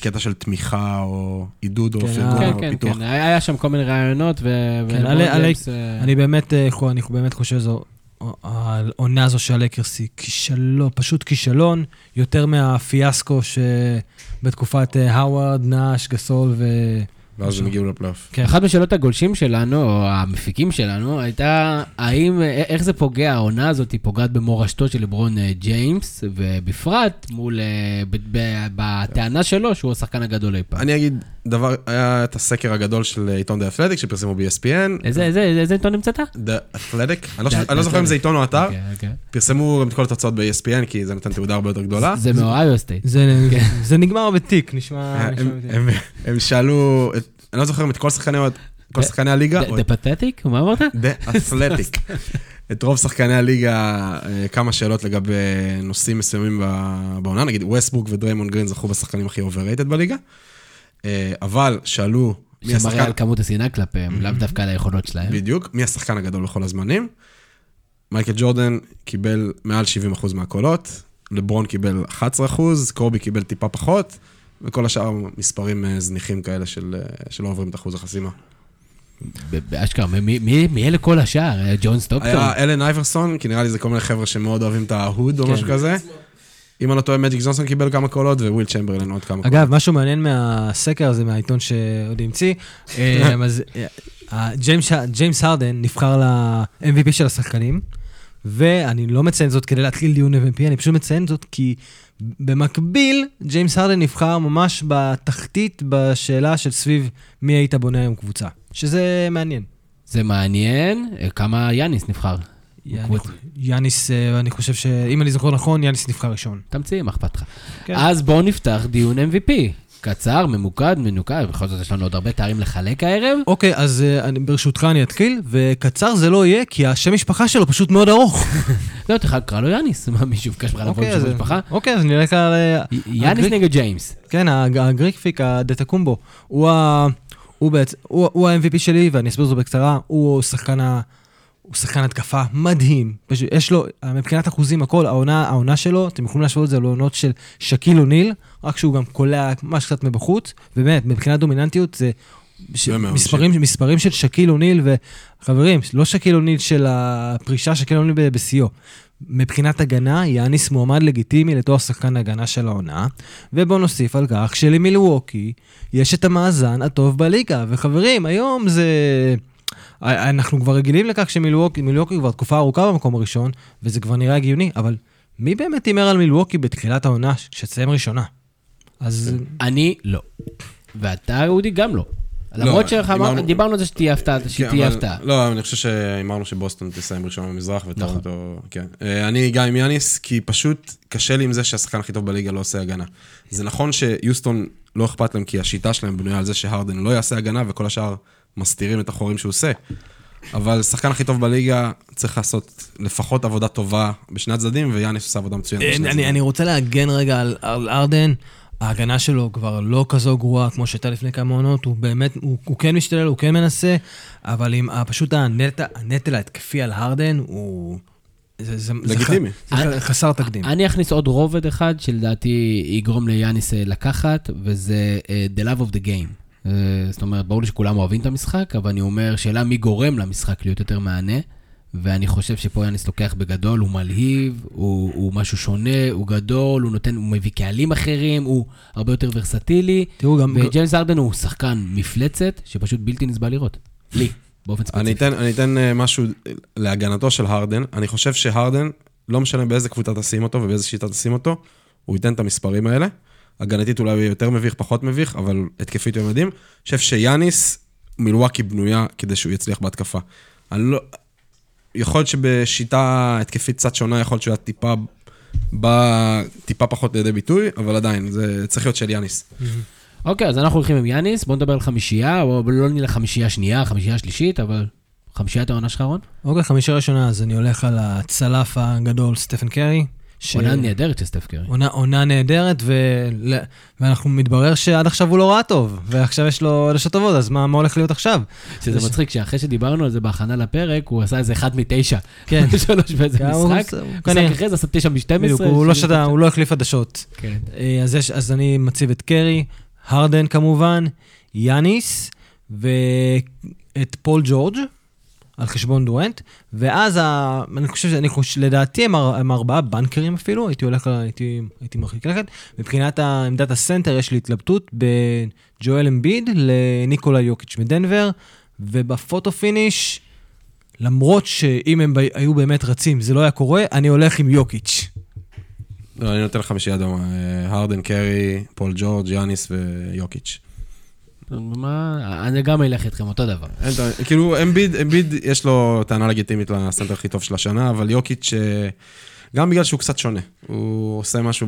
קטע של תמיכה או עידוד או כן, פרגון כן, או כן, פיתוח. כן, היה היה שם כל מיני רעיונות, ו... כן, עלי- עלי- אה, אני באמת, אני באמת חושב שזו, העונה הזו של הלקרס היא כישלון, פשוט כישלון, יותר מהפיאסקו שבתקופת האווארד, נאש, גסול ו... ואז הם הגיעו לפלייאוף. כן. אחת משאלות הגולשים שלנו, או המפיקים שלנו, הייתה האם, א- איך זה פוגע, העונה הזאת היא פוגעת במורשתו של לברון אה, ג'יימס, ובפרט מול, אה, בטענה שלו שהוא השחקן הגדול אי פעם. אני אגיד, דבר, היה את הסקר הגדול של עיתון דה אתלטיק שפרסמו ב-ESPN. איזה, עיתון המצאת? דה אתלטיק? אני לא לא זוכר אם זה. עיתון או אתר. אוקיי, אוקיי. פרסמו גם את כל התוצאות ב-ESPN, כי זה נותן תעודה הרבה יותר גדולה. זה מאוהיו סטייט. זה, זה נגמר בתיק, נשמע... הם- שאלו, את- אני לא זוכר את כל שחקני כל שחקני הליגה, דה פתטיק? מה אמרת? דה אתלטיק. את רוב שחקני הליגה, אה, כמה שאלות לגבי נושאים מסוימים בעונה, נגיד ווסטברוק ודריימונד גרין זכו בשחקנים הכי overrated בליגה, אה, אבל שאלו מי שמראה השחקן, על כמות השנאה כלפיהם, לאו דווקא על היכולות שלהם. בדיוק, מי השחקן הגדול בכל הזמנים. מייקל ג'ורדן קיבל מעל 70% מהקולות, לברון קיבל 11%, קובי קיבל טיפה פחות, וכל השאר מספרים אה, זניחים כאלה של, אה, שלא עוברים את אחוז החסימה. באשכרה, מי- מי מי אלה כל השאר? אה, ג'ון סטוקטון? היה אלן אייברסון, כי נראה לי זה כל מיני חבר'ה שמאוד אוהבים את ה-hood או כן. משהו כזה. אם אני לא טועה, מג'יק ג'ונסון קיבל כמה קולות, וויל צ'מברלין עוד כמה קולות. אגב, משהו מעניין מהסקר הזה, מהעיתון שעוד המציא, אז ג'יימס הרדן נבחר ל-MVP של השחקנים, ואני לא מציין זאת כדי להתחיל דיון MVP, אני פשוט מציין זאת כי במקביל, ג'יימס הרדן נבחר ממש בתחתית בשאלה של סביב מי היית בונה היום קבוצה, שזה מעניין. זה מעניין, אה, כמה יאניס נבחר. יאני- יאניס, אה, אני חושב שאם אני זוכר נכון, יאניס נבחר ראשון. תמציא, מה אכפת לך? כן. אז בואו נפתח דיון MVP. קצר, ממוקד, מנוקד, בכל זאת יש לנו עוד הרבה תארים לחלק הערב. אוקיי, אז אה, אני- ברשותך אני אתחיל, וקצר זה לא יהיה, כי השם משפחה שלו פשוט מאוד ארוך. לא, תוכל לקרוא לו יאניס, מה מישהו ביקש ממך לבוא אוקיי, עם אז- שם משפחה? אוקיי, אז נלך על... אה, יאניס נגד ג'יימס. כן, הג- הגריקפיק, הדטקומבו, הוא ה... הוא בעצם, הוא ה-MVP שלי, ואני אסביר זאת בקצרה, הוא שחקן ה... הוא שחקן התקפה מדהים. פשוט, יש לו, מבחינת אחוזים, הכל, העונה, העונה שלו, אתם יכולים להשוות את זה לעונות של שקיל אוניל, רק שהוא גם קולע ממש קצת מבחוץ, ובאמת, מבחינת דומיננטיות זה... ש... זה מאוד מספרים, מספרים של שקיל אוניל, וחברים, לא שקיל אוניל של הפרישה, שקיל אוניל בשיאו. מבחינת הגנה, יאניס מועמד לגיטימי לתואר שחקן ההגנה של העונה, ובואו נוסיף על כך שלמילווקי יש את המאזן הטוב בליגה, וחברים, היום זה... אנחנו כבר רגילים לכך שמילווקי מילווקי כבר תקופה ארוכה במקום הראשון, וזה כבר נראה הגיוני, אבל מי באמת הימר על מילווקי בתחילת העונה, שתסיים ראשונה? אז אני לא. ואתה, אודי, גם לא. למרות לא, שדיברנו על זה שתהיה הפתעה, כן, שתהיה הפתעה. לא, אני חושב שהימרנו שבוסטון תסיים ראשון במזרח נכון. וטורונטו, כן. אה, אני גם עם יאניס, כי פשוט קשה לי עם זה שהשחקן הכי טוב בליגה לא עושה הגנה. זה נכון שיוסטון לא אכפת להם, כי השיטה שלהם בנויה על זה שהרדן לא יעשה הגנה, וכל השאר מסתירים את החורים שהוא עושה. אבל השחקן הכי טוב בליגה צריך לעשות לפחות עבודה טובה בשני הצדדים, ויאניס עושה עבודה מצוינת בשני אני, הצדדים. אני רוצה להגן רגע על, על ארדן. ההגנה שלו כבר לא כזו גרועה כמו שהייתה לפני כמה עונות, הוא באמת, הוא, הוא כן משתולל, הוא כן מנסה, אבל עם פשוט הנטל, הנטל ההתקפי על הרדן הוא... זה, זה, לגיטימי. זה, זה חסר תקדים. אני אכניס עוד רובד אחד שלדעתי יגרום ליאניס אה, לקחת, וזה אה, The Love of the Game. אה, זאת אומרת, ברור לי שכולם אוהבים את המשחק, אבל אני אומר, שאלה מי גורם למשחק להיות יותר מהנה, ואני חושב שפה יאניס לוקח בגדול, הוא מלהיב, הוא, הוא משהו שונה, הוא גדול, הוא נותן, הוא מביא קהלים אחרים, הוא הרבה יותר ורסטילי, תראו, גם... וג'יימס ארדן הוא שחקן מפלצת, שפשוט בלתי נסבל לראות. לי, באופן אני ספציפי. אתן, אני אתן אה, משהו להגנתו של הרדן. אני חושב שהרדן, לא משנה באיזה קבוצה תשים אותו ובאיזה שיטה תשים אותו, הוא ייתן את המספרים האלה. הגנתית אולי יותר מביך, פחות מביך, אבל התקפית הוא מדהים. אני חושב שיאניס, מילואקי בנויה כדי שהוא יצליח בהתקפה. אני לא... יכול להיות שבשיטה התקפית קצת שונה, יכול להיות שהוא היה טיפה... בא טיפה פחות לידי ביטוי, אבל עדיין, זה צריך להיות של יאניס. אוקיי, אז אנחנו הולכים עם יאניס, בואו נדבר על חמישייה, או לא נלך חמישייה שנייה, חמישייה שלישית, אבל חמישיית העונה שלך, רון? אוקיי, חמישה ראשונה, אז אני הולך על הצלף הגדול, סטפן קרי. ש- עונה נהדרת של סטף קרי. עונה, עונה נהדרת, ול... ואנחנו מתברר שעד עכשיו הוא לא ראה טוב, ועכשיו יש לו עדשות טובות, אז מה, מה הולך להיות עכשיו? שזה זה- מצחיק שאחרי שדיברנו על זה בהכנה לפרק, הוא עשה איזה אחד מתשע. כן. שלוש באיזה כן, משחק. הוא משחק כנראה- אחרי זה עשה תשע משתים בדיוק, עשרה. הוא לא שתה, הוא לא החליף עדשות. כן. אה, אז, יש, אז אני מציב את קרי, הרדן כמובן, יאניס, ואת פול ג'ורג' על חשבון דורנט, ואז ה... אני חושב, שאני חושב, לדעתי הם, אר- הם ארבעה בנקרים אפילו, הייתי הולך, הייתי, הייתי מרחיק לכת. מבחינת עמדת הסנטר יש לי התלבטות בין ג'ואל אמביד לניקולה יוקיץ' מדנבר, ובפוטו פיניש, למרות שאם הם ב- היו באמת רצים, זה לא היה קורה, אני הולך עם יוקיץ'. לא, אני נותן לך חמישייה דומה. אה, הרדן, קרי, פול ג'ורג', יאניס ויוקיץ'. מה, אני גם אלך איתכם אותו דבר. כאילו, אמביד, אמביד, יש לו טענה לגיטימית לסנטר הכי טוב של השנה, אבל יוקיץ', אה, גם בגלל שהוא קצת שונה. הוא עושה משהו,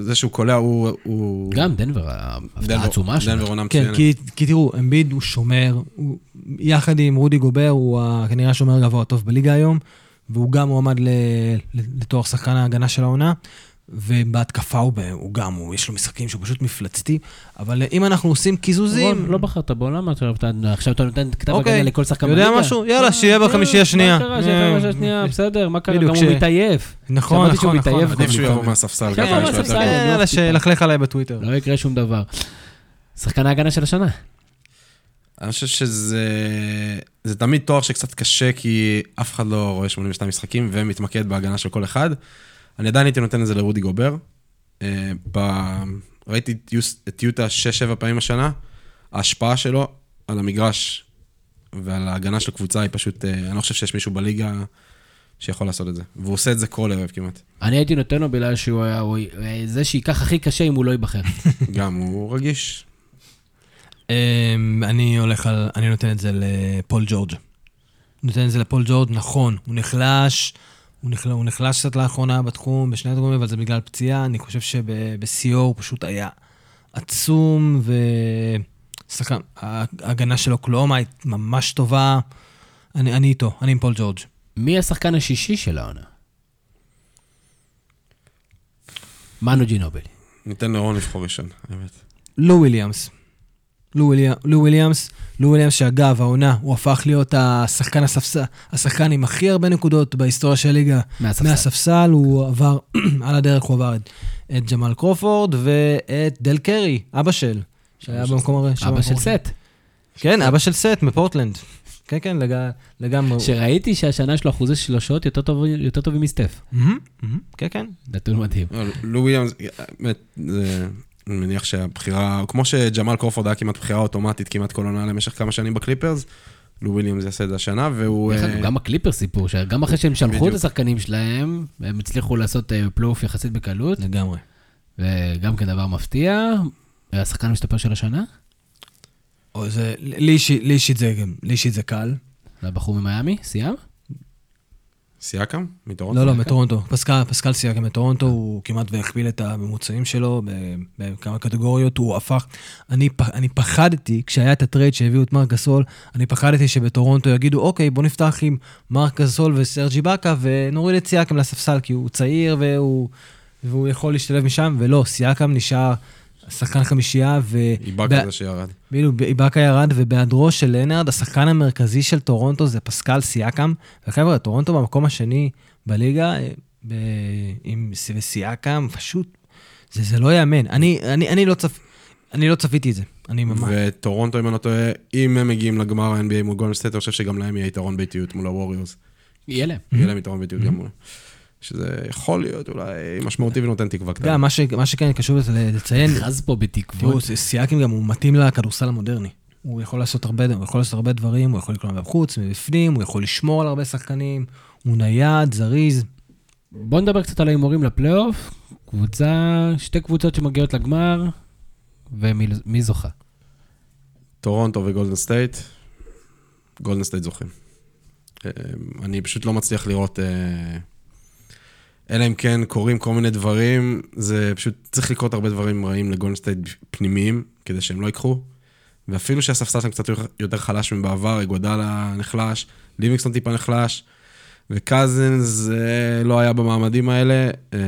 זה שהוא קולע, הוא... הוא... גם דנבר, ההפתעה דנבר- העצומה שלו. דנבר עונה כן, מצוינת. כי, כי תראו, אמביד הוא שומר, יחד עם רודי גובר, הוא כנראה השומר הגבוה הטוב בליגה היום, והוא גם מועמד ל, ל, לתואר שחקן ההגנה של העונה, ובהתקפה הוא, ב- הוא גם, הוא, יש לו משחקים שהוא פשוט מפלצתי, אבל אם אנחנו עושים קיזוזים... רון, לא בחרת בו, למה אתה אתה- עכשיו אתה נותן כתב אוקיי. הגנה לכל שחקן יודע בליגה? משהו? יאללה, אה, שיהיה כן, בחמישייה השנייה. מה קרה שיהיה אה, בחמישייה השנייה? בסדר, מה קרה? גם הוא מתעייף. נכון, נכון, נכון. עדיף שהוא. יבוא מהספסל, כן. אה, יאללה. שילכלך עליי בטוויטר. לא יקרה שום דבר. שחקן ההגנה של השנה. אני חושב שזה זה תמיד תואר שקצת קשה, כי אף אחד לא רואה 82 משחקים ומתמקד בהגנה של כל אחד. אני עדיין הייתי נותן את זה לרודי גובר. אה, ב- ראיתי את יוס- את יוטה 6-7 פעמים השנה, ההשפעה שלו על המגרש ועל ההגנה של קבוצה היא פשוט, אה, אני לא חושב שיש מישהו בליגה שיכול לעשות את זה. והוא עושה את זה כל ערב כמעט. אני הייתי נותן לו בגלל שהוא היה הוא היה זה שייקח הכי קשה אם הוא לא ייבחר. גם הוא רגיש. אמ, אני הולך על, אני נותן את זה לפול ג'ורג'. נותן את זה לפול ג'ורג', נכון, הוא נחלש, הוא, נחל, הוא נחלש קצת לאחרונה בתחום, בשני התחומים, אבל זה בגלל פציעה. אני חושב שבשיאו הוא פשוט היה עצום, ושחקן, ההגנה של אוקלהומה היא ממש טובה. אני, אני איתו, אני עם פול ג'ורג'. מי השחקן השישי של העונה? מנו ג'ינובילי. ניתן לרון לבחור ראשון, האמת. לו וויליאמס. לו וויליאמס, לו וויליאמס, שאגב, העונה, הוא הפך להיות השחקן הספסל, השחקן עם הכי הרבה נקודות בהיסטוריה של הליגה. מהספסל. מהספסל, הוא עבר, על הדרך הוא עבר את, את ג'מאל קרופורד ואת דל קרי, אבא של, שהיה במקום הרי... אבא של סת'. כן, אבא של סת' מפורטלנד. כן, כן, לג... לגמרי. שראיתי שהשנה יש לו אחוזי שלושות יותר טוב- יותר טובים מסטף. מהמם, מהמם, כן, כן. נתון מדהים. לא, לו וויליאמס, באמת, זה- אני מניח שהבחירה, כמו שג'מאל קרופורד היה כמעט בחירה אוטומטית כמעט כל עונה למשך כמה שנים בקליפרס, לו וויליאמס יעשה את זה השנה, והוא... דרך אה, אגב, גם הקליפרס סיפור, שגם אחרי שהם שלחו את. השחקנים שלהם, הם הצליחו לעשות אה, פלייאוף יחסית בקלות, לגמרי. וגם כדבר מפתיע. השחקן המשתפר של השנה? או זה, לי אישית- זה, לי אישית זה קל. לבחור ממיאמי, סיאקם? סיאקם? מטורונטו? לא, לא, מטורונטו. פסקל, פסקל סיאקם מטורונטו, הוא כמעט והכפיל את הממוצעים שלו בכמה קטגוריות, הוא הפך... אני, אני פחדתי, כשהיה את הטרייד שהביאו את מרק גסול, אני פחדתי שבטורונטו יגידו, אוקיי, בוא נפתח עם מרק גסול וסרג' איבאקה ונוריד את סיאקם לספסל, כי הוא צעיר והוא, והוא יכול להשתלב משם, ולא, סיאקם נשאר שחקן חמישייה, ו... איבאקה זה שירד. בדיוק, איבאקה ירד, ובהיעדרו של לנארד, השחקן המרכזי של טורונטו זה פסקל סיאקם. וחבר'ה, טורונטו במקום השני בליגה, אה, ב... עם ס- וסיאקם, פשוט, זה, זה לא ייאמן. אני, אני, אני, לא צפ... אני לא צפיתי את זה, אני ממש... וטורונטו, אם אני לא טועה, אם הם מגיעים לגמר ה-NBA מול גולדן סטייט, אני חושב שגם להם יהיה יתרון ביתיות מול הווריורס. יהיה להם. יהיה להם יתרון ביתיות גם מול... שזה יכול להיות אולי משמעותי ונותן תקווה קטנה. גם, מה, ש... מה שכן חשוב לציין, חז פה בתקוות. תראו, סיאקם גם הוא מתאים לכדורסל המודרני. הוא יכול לעשות הרבה, הוא יכול לעשות הרבה דברים, הוא יכול לקלוע מבחוץ, מבפנים, הוא יכול לשמור על הרבה שחקנים, הוא נייד, זריז. בוא נדבר קצת על ההימורים לפלייאוף. קבוצה, שתי קבוצות שמגיעות לגמר, ומי מי זוכה? טורונטו וגולדן סטייט, גולדן סטייט זוכים. אה, אני פשוט לא מצליח לראות, אה, אלא אם כן קורים כל מיני דברים, זה פשוט צריך לקרות הרבה דברים רעים לגולדן סטייט פנימיים, כדי שהם לא ייקחו. ואפילו שהספסל שם קצת יותר חלש מבעבר, איגודלה נחלש, ליבינגסטון טיפה נחלש, וקזינס אה, לא היה במעמדים האלה. אה,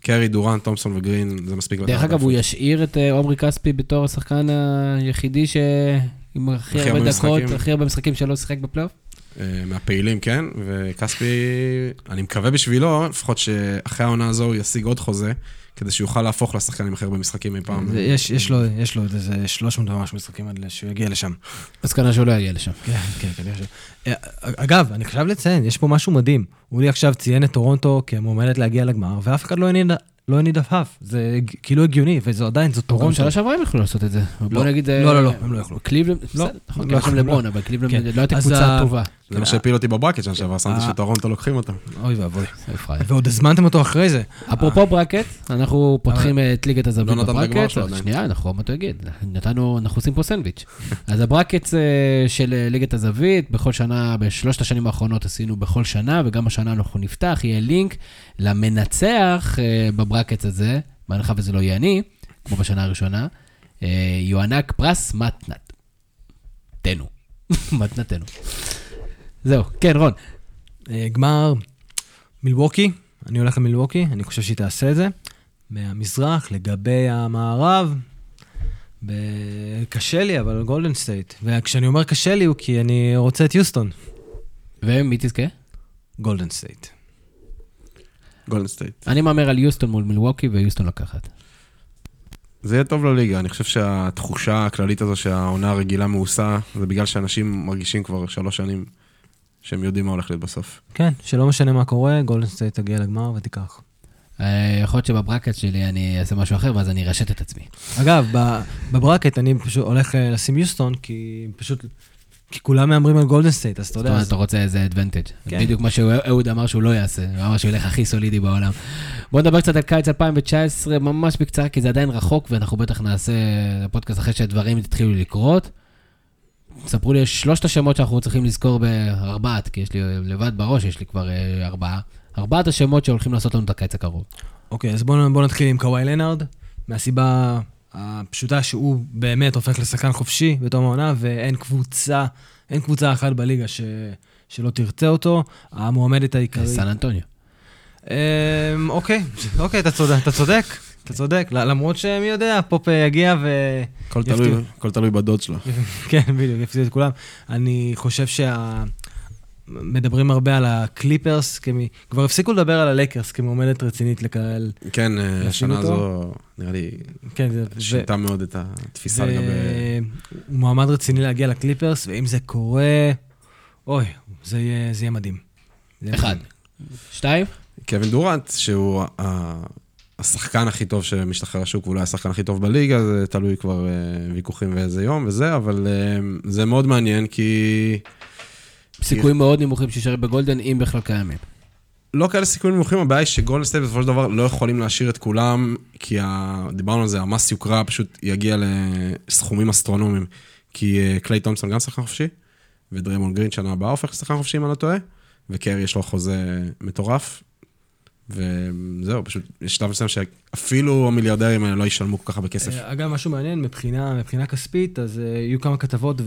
קרי, דורנט, תומפסון וגרין, זה מספיק. דרך אגב, הוא. ישאיר את אה, עומרי כספי בתור השחקן היחידי ש... עם הכי הרבה דקות. הכי הרבה משחקים שלא שיחק בפלייאוף. אה, מהפעילים, כן, וכספי, אני מקווה בשבילו, לפחות שאחרי העונה הזו הוא ישיג עוד חוזה, כדי שיוכל להפוך לשחקן עם הכי הרבה משחקים אי פעם. יש, יש, לו, יש לו עוד איזה 300 ומשהו משחקים עד שהוא יגיע לשם. מסקנה שהוא לא יגיע לשם. כן, כן, כנראה. אה, אגב, אני חייב לציין, יש פה משהו מדהים. אולי עכשיו ציין את טורונטו כמועמדת להגיע לגמר, ואף אחד לא הניד- לא הניד עפעף. זה כאילו הגיוני, וזה עדיין, זו גם טורונטו. שנה שעברה הם יכלו לעשות את זה. בוא נגיד... אה, לא, לא, לא, הם לא יכלו. קליבלנד, לא, בסדר, נכון, לא יכלו, לברון, לא. אבל קליבלנד כן. לא הייתה אז קבוצה טובה. זה מה שהפיל אותי ב bracket שנה שעברה, שמתי אה. שטורונטו לוקחים אותם. אוי ואבוי. ועוד הזמנתם אותו אחרי זה. אפרופו bracket, אנחנו פותחים את ליגת הזווית לא ב bracket. שלו עדיין. שנייה, אנחנו עוד יגיד. נתנו, אנחנו עושים פה סנדוויץ'. אז ה bracket אה, של אה, ליגת הזווית, בכל שנה, בשלושת השנים האחרונות עשינו בכל שנה, וגם השנה אנחנו נפתח, יהיה לינק למנצח אה, ב bracket הזה, בהנחה וזה לא יהיה אני, כמו בשנה הראשונה, אה, יוענק פרס מתנת. תנו. מתנתנו. זהו, כן, רון. אה, גמר מילווקי, אני הולך למילווקי, אני חושב שהיא תעשה את זה. מהמזרח לגבי המערב, ב... קשה לי, אבל גולדן סטייט. וכשאני אומר קשה לי, הוא כי אני רוצה את יוסטון. ומי תזכה? גולדן סטייט. גולדן סטייט. אני מהמר על יוסטון מול מילווקי ויוסטון לוקחת. זה יהיה טוב לליגה, אני חושב שהתחושה הכללית הזו שהעונה הרגילה מאוסה, זה בגלל שאנשים מרגישים כבר שלוש שנים שהם יודעים מה הולך להיות בסוף. כן, שלא משנה מה קורה, גולדן סטייט תגיע לגמר ותיקח. אה, יכול להיות שב bracket שלי אני אעשה משהו אחר, ואז אני ארשת את עצמי. אגב, ב bracket אני פשוט הולך אה, לשים יוסטון, כי פשוט... כי כולם מהמרים על גולדן סטייט, אז אתה זאת יודע... אומרת, אז- אתה רוצה איזה advantage. כן. בדיוק מה שאהוד אמר שהוא לא יעשה, הוא אמר שהוא ילך הכי סולידי בעולם. בואו נדבר קצת על קיץ 2019, ממש בקצרה, כי זה עדיין רחוק, ואנחנו בטח נעשה פודקאסט אחרי שהדברים יתחילו לקרות. ספרו לי, שלושת השמות שאנחנו צריכים לזכור בארבעת, כי יש לי לבד בראש, יש לי כבר אה, ארבעה. ארבעת השמות שהולכים לעשות לנו את הקיץ הקרוב. אוקיי, אז בואו בוא נתחיל עם קוואי לנארד, מהסיבה הפשוטה שהוא באמת הופך לשחקן חופשי בתום העונה, ואין קבוצה, אין קבוצה אחת בליגה ש, שלא תרצה אותו. המועמדת העיקרית... סן אנטוניו. אמ, אוקיי, אוקיי, אתה צודק, אתה צודק, למרות שמי יודע, פופ אה, יגיע ו... הכל. תלוי, הכל תלוי בדוד שלו. כן, בדיוק, יפסיד את כולם. אני חושב שה... מדברים הרבה על הקליפרס, כמי... כבר הפסיקו לדבר על הלקרס כמועמדת רצינית לקהל. כן, אה, השנה אותו? הזו, נראה לי, כן, זה... שינתה מאוד את התפיסה ו- לגבי... הוא מועמד רציני להגיע לקליפרס, ואם זה קורה, אוי, זה יהיה, זה יהיה מדהים. זה אחד. מדהים. שתיים? קווין דורנט, שהוא השחקן הכי טוב שמשתחרר לשוק, ואולי השחקן הכי טוב בליגה, זה תלוי כבר אה, ויכוחים ואיזה יום וזה, אבל אה, זה מאוד מעניין, כי סיכויים מאוד נמוכים שישאר בגולדן, אם בכלל קיימים. לא כאלה סיכויים נמוכים, הבעיה היא שגולדן סטייט בסופו של דבר לא יכולים להשאיר את כולם, כי ה... דיברנו על זה, המס יוקרה פשוט יגיע לסכומים אסטרונומיים. כי אה, קליי תומפסון גם שחקן חופשי, ודריימון גרין שנה הבאה הופך לשחקן חופשי אם אני לא טועה, וקרי יש לו חוזה מטורף, וזהו, פשוט יש שלב מסוים שאפילו המיליארדרים האלה לא ישלמו כל כך הרבה כסף. אה, אגב, משהו מעניין, מבחינה, מבחינה כספית, אז uh, יהיו כמה כתבות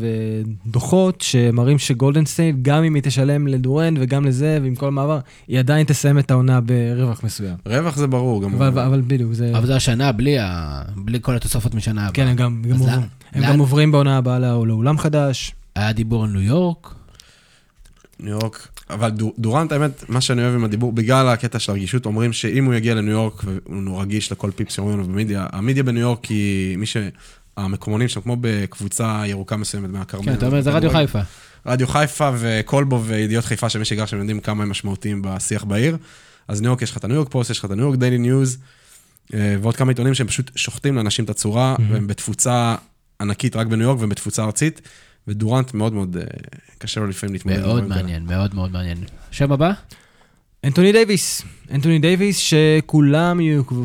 ודוחות שמראים שגולדן סטייט, גם אם היא תשלם לדורנט וגם לזה, ועם כל המעבר, היא עדיין תסיים את העונה ברווח מסוים. רווח זה ברור, גם... אבל, אבל בדיוק, זה... אבל זה השנה בלי, ה... בלי כל התוספות משנה הבאה. כן, הם גם, גם, עוברים, לאן- הם לאן- גם עוברים בעונה הבאה לא- לאולם חדש. היה דיבור על ניו יורק, ניו יורק, אבל דור- דורנט, האמת, מה שאני אוהב עם הדיבור, בגלל הקטע של הרגישות, אומרים שאם הוא יגיע לניו יורק, והוא רגיש לכל פיפס שאומרים לו במדיה, המדיה בניו יורק היא מי ש... המקומונים שם, כמו בקבוצה ירוקה מסוימת מהכרמל. כן, אתה אומר, זה רדיו חיפה. רדיו חיפה וקולבו וידיעות חיפה, שמי שגר שם יודעים כמה הם משמעותיים בשיח בעיר. אז ניו יורק, יש לך את הניו יורק פוסט, יש לך את הניו יורק דיילי ניוז, אה, ועוד כמה עיתונים שהם פשוט שוחטים לאנשים את הצורה, והם בתפוצה ענקית רק בניו יורק והם בתפוצה ארצית, ודורנט מאוד מאוד אה, קשה לו לפעמים להתמודד. מאוד כאלה. מעניין, מאוד מאוד מעניין. שם הבא? אנטוני דייוויס, אנטוני דייוויס שכולם,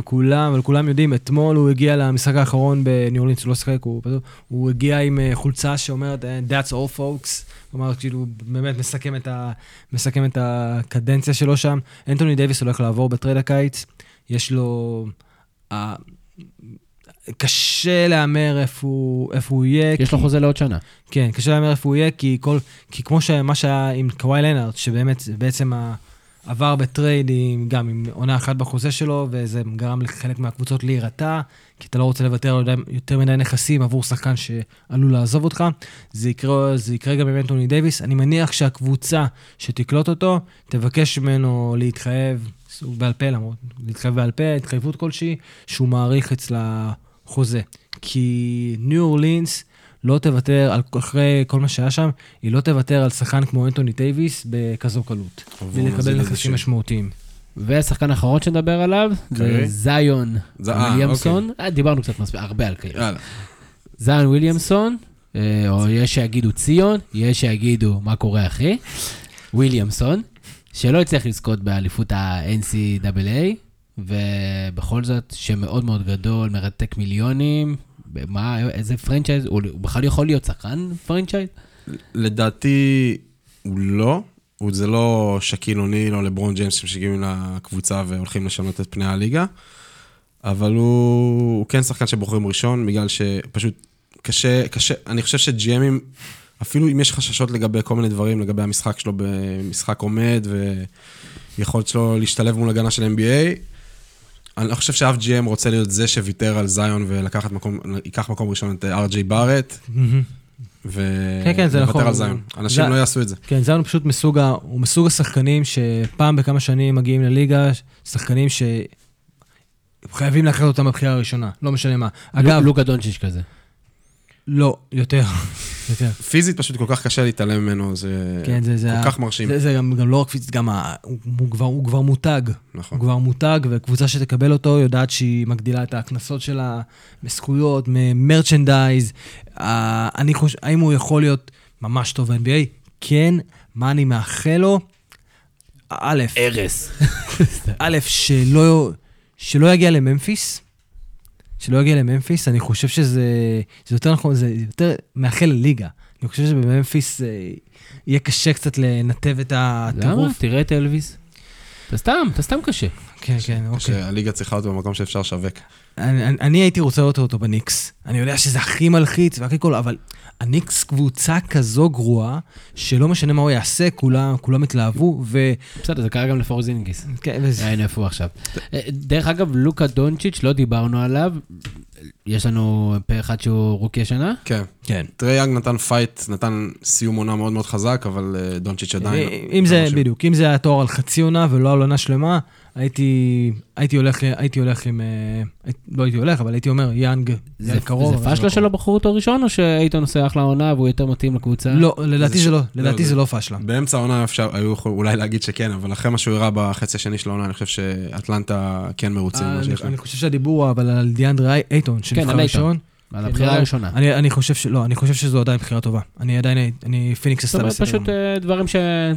כולם, אבל כולם יודעים, אתמול הוא הגיע למשחק האחרון בניו אורלינס, הוא לא שיחק, הוא, הוא הגיע עם אה, חולצה שאומרת אה, That's all folks, כלומר, כאילו, באמת מסכם את, ה, מסכם את הקדנציה שלו שם. אנטוני דייוויס הולך לעבור ב trade הקיץ, יש לו... קשה להמר איפה הוא, איפה הוא יהיה. יש לו כי- חוזה לעוד שנה. כן, קשה להמר איפה הוא יהיה, כי, כל, כי כמו שמה שהיה עם קוואי לנארד, שבאמת בעצם ה- עבר ב trade עם, גם עם עונה אחת בחוזה שלו, וזה גרם לחלק מהקבוצות להירתע, כי אתה לא רוצה לוותר על יותר מדי נכסים עבור שחקן שעלול לעזוב אותך. זה יקרה, זה יקרה גם עם אנטוני דייוויס. אני מניח שהקבוצה שתקלוט אותו, תבקש ממנו להתחייב, בעל פה למרות, להתחייב בעל פה, התחייבות כלשהי, שהוא מעריך אצלה חוזה. כי ניו אורלינס לא תוותר, על, אחרי כל מה שהיה שם, היא לא תוותר על שחקן כמו אנטוני דייוויס בכזו קלות. ולקבל נכסים. משמעותיים. והשחקן האחרון שנדבר עליו, זה קרי? זיון זה- אה, וויליאמסון. אה, דיברנו קצת מספיק, הרבה על קרי. יאללה. זיון וויליאמסון, אה, או יש שיגידו ציון, יש שיגידו מה קורה אחי, וויליאמסון, שלא הצליח לזכות באליפות ה-NCAA, ובכל זאת, שם מאוד מאוד גדול, מרתק מיליונים, מה, איזה franchise, הוא בכלל יכול להיות שחקן franchise? לדעתי, הוא לא. הוא זה לא שקיל אוניל או לברון ג'יימס שמגיעים לקבוצה והולכים לשנות את פני הליגה, אבל הוא, הוא כן שחקן שבוחרים ראשון, בגלל שפשוט קשה, קשה, אני חושב שג'יימים, אפילו אם יש חששות לגבי כל מיני דברים, לגבי המשחק שלו במשחק עומד, ויכולת שלו להשתלב מול הגנה של NBA, אני לא חושב שאף GM רוצה להיות זה שוויתר על זיון ולקחת מקום, ייקח מקום ראשון את אר.ג'יי בארט, ו... כן, כן, זה נכון. על זיון. אנשים זה- לא יעשו את זה. כן, זיון פשוט מסוג, ה- הוא מסוג השחקנים שפעם בכמה שנים מגיעים לליגה, שחקנים שחייבים לקחת אותם בבחירה הראשונה, לא משנה מה. אגב, לוקה דונצ'יץ' כזה. לא, יותר, יותר. פיזית פשוט כל כך קשה להתעלם ממנו, זה כן, זה, זה, כל כך מרשים. זה, זה גם, גם לא רק פיזית, גם ה, הוא, הוא, כבר, הוא כבר מותג. נכון. הוא כבר מותג, וקבוצה שתקבל אותו יודעת שהיא מגדילה את ההכנסות שלה מזכויות, ממרצ'נדייז. אה, אני חושב, האם הוא יכול להיות ממש טוב ב-NBA? כן. מה אני מאחל לו? א', ארס. א', שלא, שלא יגיע לממפיס. שלא יגיע לממפיס, אני חושב שזה, זה יותר נכון, זה יותר מאחל לליגה. אני חושב שבממפיס אה, יהיה קשה קצת לנתב את למה? הטירוף. תראה את אלוויס. אתה סתם, אתה סתם קשה. כן, כן, אוקיי. שהליגה צריכה אותו במקום שאפשר לשווק. אני, אני, אני הייתי רוצה לראות אותו בניקס. אני יודע שזה הכי מלחיץ והכי כל, אבל הניקס קבוצה כזו גרועה, שלא משנה מה הוא יעשה, כולם, כולם התלהבו, ו... בסדר, זה קרה גם לפורזינגיס. כן, וזה- הנה איפה הוא עכשיו. אה, דרך אגב, לוקה דונצ'יץ', לא דיברנו עליו. יש לנו פה אחד שהוא רוקי השנה. כן. כן. טרי יאנג נתן פייט, נתן סיום עונה מאוד מאוד חזק, אבל אה, דונצ'יץ' עדיין... אם זה. בדיוק, אם זה היה תואר על חצי עונה ולא על עונה שלמה, הייתי, הייתי הולך, הייתי הולך עם, אה, לא הייתי הולך, אבל הייתי אומר, יאנג, זה, יאנג קרוב. זה פשלה לא שלא בחרו אותו ראשון, או שאייטון עושה אחלה עונה והוא יותר מתאים לקבוצה? לא, לדעתי זה לא, ש- לדעתי לא, זה לא פשלה. באמצע העונה אפשר, היו יכולים אולי להגיד שכן, אבל אחרי מה שהוא הראה בחצי השני של העונה, אני חושב שאטלנטה כן מרוצים אה, אני חושב שהדיבור אבל על דיאנדרה אייטון, כן, שנבחר אייטון. ראשון. על כן, הבחירה לא, הראשונה. אני, אני חושב ש... לא, אני חושב שזו עדיין בחירה טובה. אני עדיין... אני פיניקס זאת עשתה אומרת, בסדר. פשוט גמור. אה, דברים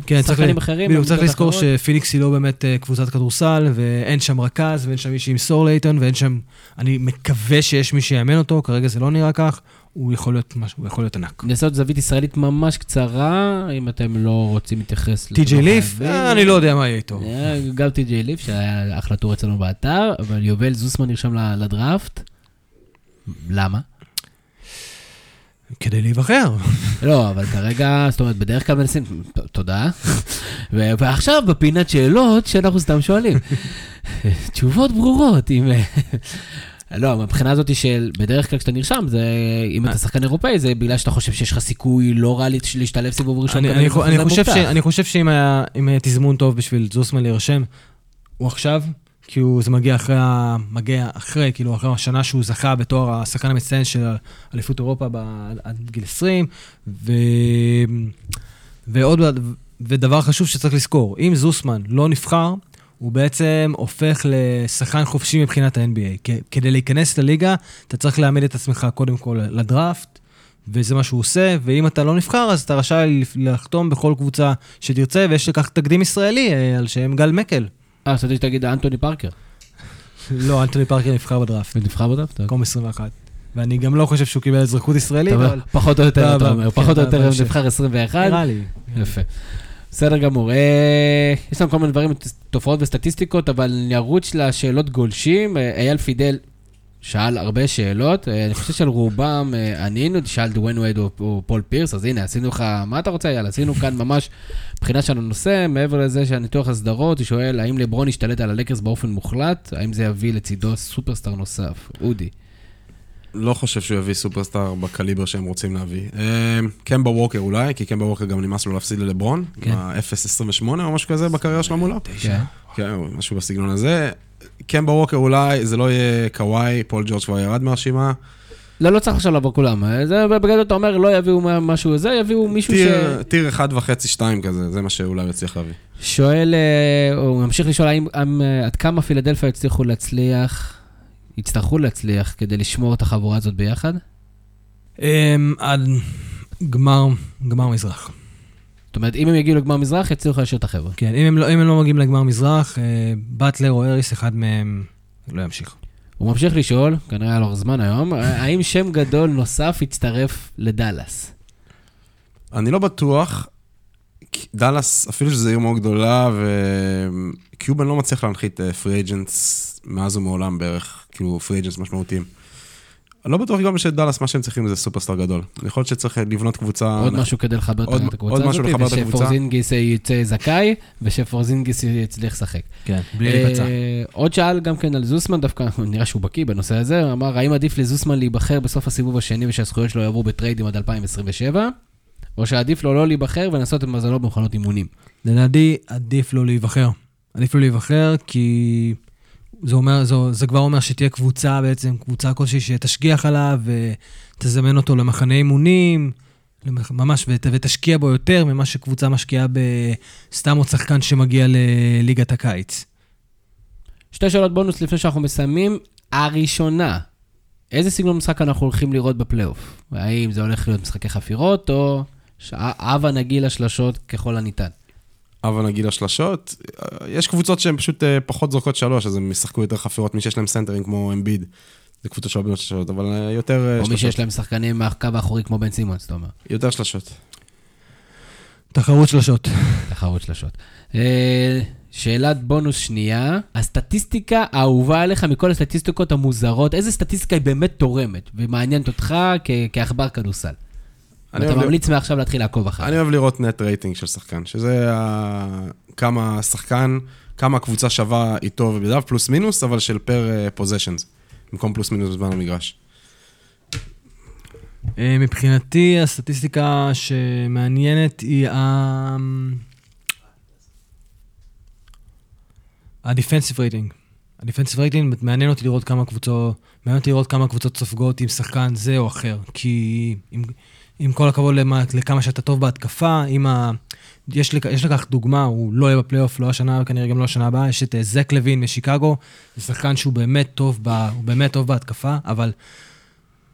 כן, ששחקנים ל- אחרים... בדיוק, צריך לזכור. שפיניקס היא לא באמת אה, קבוצת כדורסל, ואין שם רכז, ואין שם מי שימסור לאייטון, ואין שם... אני מקווה שיש מי שיאמן אותו, כרגע זה לא נראה כך. הוא יכול להיות משהו, הוא יכול להיות ענק. לעשות זווית ישראלית ממש קצרה, אם אתם לא רוצים להתייחס... טי.ג'יי ליף, אה, אני לא יודע מה יהיה איתו. גם טי.ג'יי ליף, שהיה אחלה טור אצלנו באתר, אבל יובל זוסמן נרשם לדראפט. למה? כדי להיבחר. לא, אבל כרגע, זאת אומרת, בדרך כלל מנסים, תודה. ועכשיו בפינת שאלות שאנחנו סתם שואלים. תשובות ברורות, אם... לא, מבחינה הזאת של, בדרך כלל כשאתה נרשם, זה, אם אתה שחקן אירופאי, זה בגלל שאתה חושב שיש לך סיכוי לא רע להשתלב סיבוב ראשון. אני, אני, אני, חושב, ש, אני חושב שאם היה, היה תזמון טוב בשביל זוסמן להירשם, הוא עכשיו, כי הוא, זה מגיע אחרי, מגיע אחרי, כאילו, אחרי השנה שהוא זכה בתואר השחקן המצטיין של אליפות אירופה עד גיל 20, ו... ועוד, ודבר חשוב שצריך לזכור, אם זוסמן לא נבחר, הוא בעצם הופך לשחקן חופשי מבחינת ה-NBA. כדי להיכנס לליגה, אתה צריך להעמיד את עצמך קודם כל לדראפט, וזה מה שהוא עושה, ואם אתה לא נבחר, אז אתה רשאי לחתום בכל קבוצה שתרצה, ויש לכך תקדים ישראלי אה, על שם גל מקל. אה, חשבתי שתגיד אנטוני פארקר. לא, אנטוני פארקר נבחר בדראפט. נבחר בדראפט? מקום 21. ואני גם לא חושב שהוא קיבל אזרחות ישראלית, אבל... פחות או יותר, אתה אומר, פחות או יותר נבחר 21. נראה לי. יפה. בסדר גמור. אה, יש לנו כל מיני דברים, תופעות וסטטיסטיקות, אבל נרוץ לשאלות גולשים. אה, אייל פידל שאל הרבה שאלות, אה, אני חושב שעל רובם ענינו, שאל דוויין וייד או פול פירס, אז הנה, עשינו לך, מה אתה רוצה, יאללה, עשינו כאן ממש בחינה של הנושא, מעבר לזה שהניתוח הסדרות, הוא שואל, האם לברון ישתלט על הלקרס באופן מוחלט? האם זה יביא לצידו סופרסטאר נוסף? אודי. לא חושב שהוא יביא סופרסטאר בקליבר שהם רוצים להביא. אמ, קמבה ווקר אולי, כי קמבה ווקר גם נמאס לו להפסיד ללברון, כן. ה-0.28 או משהו כזה בקריירה שלו מולו. כן. כן, משהו בסגנון הזה. קמבה ווקר אולי, זה לא יהיה קוואי, פול ג'ורג' כבר ירד מהרשימה. לא, לא צריך עכשיו לבוא כולם. זה בגלל אתה אומר, לא יביאו משהו זה, יביאו מישהו ש... טיר אחד וחצי, שתיים כזה, זה מה שאולי יצליח להביא. שואל, אה, הוא ממשיך לשאול, האם אה, עד כמה פילדלפיה הצליחו להצליח יצטרכו להצליח כדי לשמור את החבורה הזאת ביחד? אמ, עד גמר, גמר מזרח. זאת אומרת, אם הם יגיעו לגמר מזרח, יצליחו להשאיר את החבר'ה. כן, אם הם לא, אם הם לא מגיעים לגמר מזרח, אה, באטלר או אריס, אחד מהם לא ימשיך. הוא ממשיך לשאול, כנראה היה לו זמן היום, האם שם גדול נוסף יצטרף לדאלאס? אני לא בטוח. דאלאס, אפילו שזו עיר מאוד גדולה, וקיובן לא מצליח להנחית free uh, agents מאז ומעולם בערך, כאילו free agents משמעותיים. אני לא בטוח גם שדאלאס, מה שהם צריכים זה סופרסטאר גדול. יכול שצריך לבנות קבוצה... עוד משהו כדי לחבר את הקבוצה הזאת, ושפורזינגיס יצא זכאי, ושפורזינגיס יצליח לשחק. כן, בלי להיפצע. אה, עוד שאל גם כן על זוסמן, דווקא נראה שהוא בקיא בנושא הזה, הוא אמר, האם עדיף לזוסמן להיבחר בסוף הסיבוב השני ושהזכויות שלו יעברו בטריידים עד 2027, או שעדיף לו לא להיבחר ולנסות את מזלו במכונות אימונים? לדעתי, עדיף לו להיבחר. עדיף לו להיבחר כי... זה, אומר, זה, זה כבר אומר שתהיה קבוצה בעצם, קבוצה כלשהי שתשגיח עליו ותזמן אותו למחנה אימונים, ממש, ות, ותשקיע בו יותר ממה שקבוצה משקיעה בסתם עוד שחקן שמגיע לליגת הקיץ. שתי שאלות בונוס לפני שאנחנו מסיימים. הראשונה, איזה סגנון משחק אנחנו הולכים לראות בפלייאוף? האם זה הולך להיות משחקי חפירות, או הבה נגיל השלשות ככל הניתן? הבה נגיל השלשות, יש קבוצות שהן פשוט אה, פחות זורקות שלוש, אז הם ישחקו יותר חפירות, מי שיש להם סנטרים כמו אמביד. זה קבוצות של בנות שלשות, אבל אה, יותר שלשות. אה, או מי שיש להם שחקנים מהקו האחורי כמו בן סימונס, אתה אומר. יותר שלשות. תחרות שלשות. תחרות שלשות. שאלת בונוס שנייה, הסטטיסטיקה האהובה עליך מכל הסטטיסטיקות המוזרות, איזה סטטיסטיקה היא באמת תורמת ומעניינת אותך כעכבר כדורסל? אתה ממליץ מעכשיו להתחיל לעקוב אחריו. אני אוהב לראות net rating של שחקן, שזה כמה שחקן, כמה הקבוצה שווה איתו ובלעדיו, פלוס מינוס, אבל של per possessions, במקום פלוס מינוס בזמן המגרש. אה, מבחינתי, הסטטיסטיקה שמעניינת היא ה... ה defensive rating. ה defensive rating, מעניין אותי לראות כמה קבוצות, מעניין אותי לראות כמה קבוצות סופגות עם שחקן זה או אחר. כי עם כל הכבוד למה, לכמה שאתה טוב בהתקפה, עם ה... יש, לכ... יש לכך דוגמה, הוא לא יהיה בפלייאוף, לא השנה, וכנראה גם לא השנה הבאה, יש את אה, זק לוין משיקגו, זה שחקן שהוא באמת טוב, ב... הוא באמת טוב בהתקפה, אבל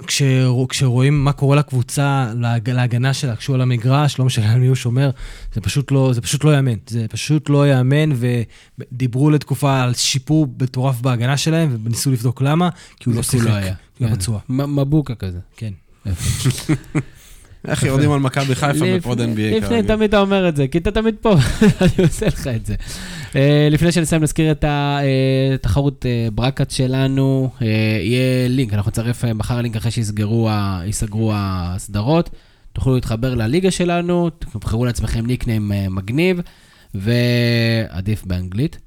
כשר, כשרואים מה קורה לקבוצה, להג, להגנה שלה, כשהוא על המגרש, לא משנה על מי הוא שומר, זה פשוט לא, זה פשוט לא יאמן. זה פשוט לא יאמן, ודיברו לתקופה על שיפור מטורף בהגנה שלהם, וניסו לבדוק למה, כי הוא לא שיחק, לא היה. לא כן. מבוקה כזה. כן. איך יורדים על מכבי חיפה בפוד NBA לפני כרגיל. תמיד אתה אומר את זה, כי אתה תמיד פה, אני עושה לך את זה. אה, לפני שנסיים נזכיר את התחרות אה, ברקת שלנו, אה, יהיה לינק, אנחנו נצרף אה, מחר לינק אחרי שיסגרו הסדרות. תוכלו להתחבר לליגה שלנו, תבחרו לעצמכם ניקניים אה, מגניב, ועדיף באנגלית,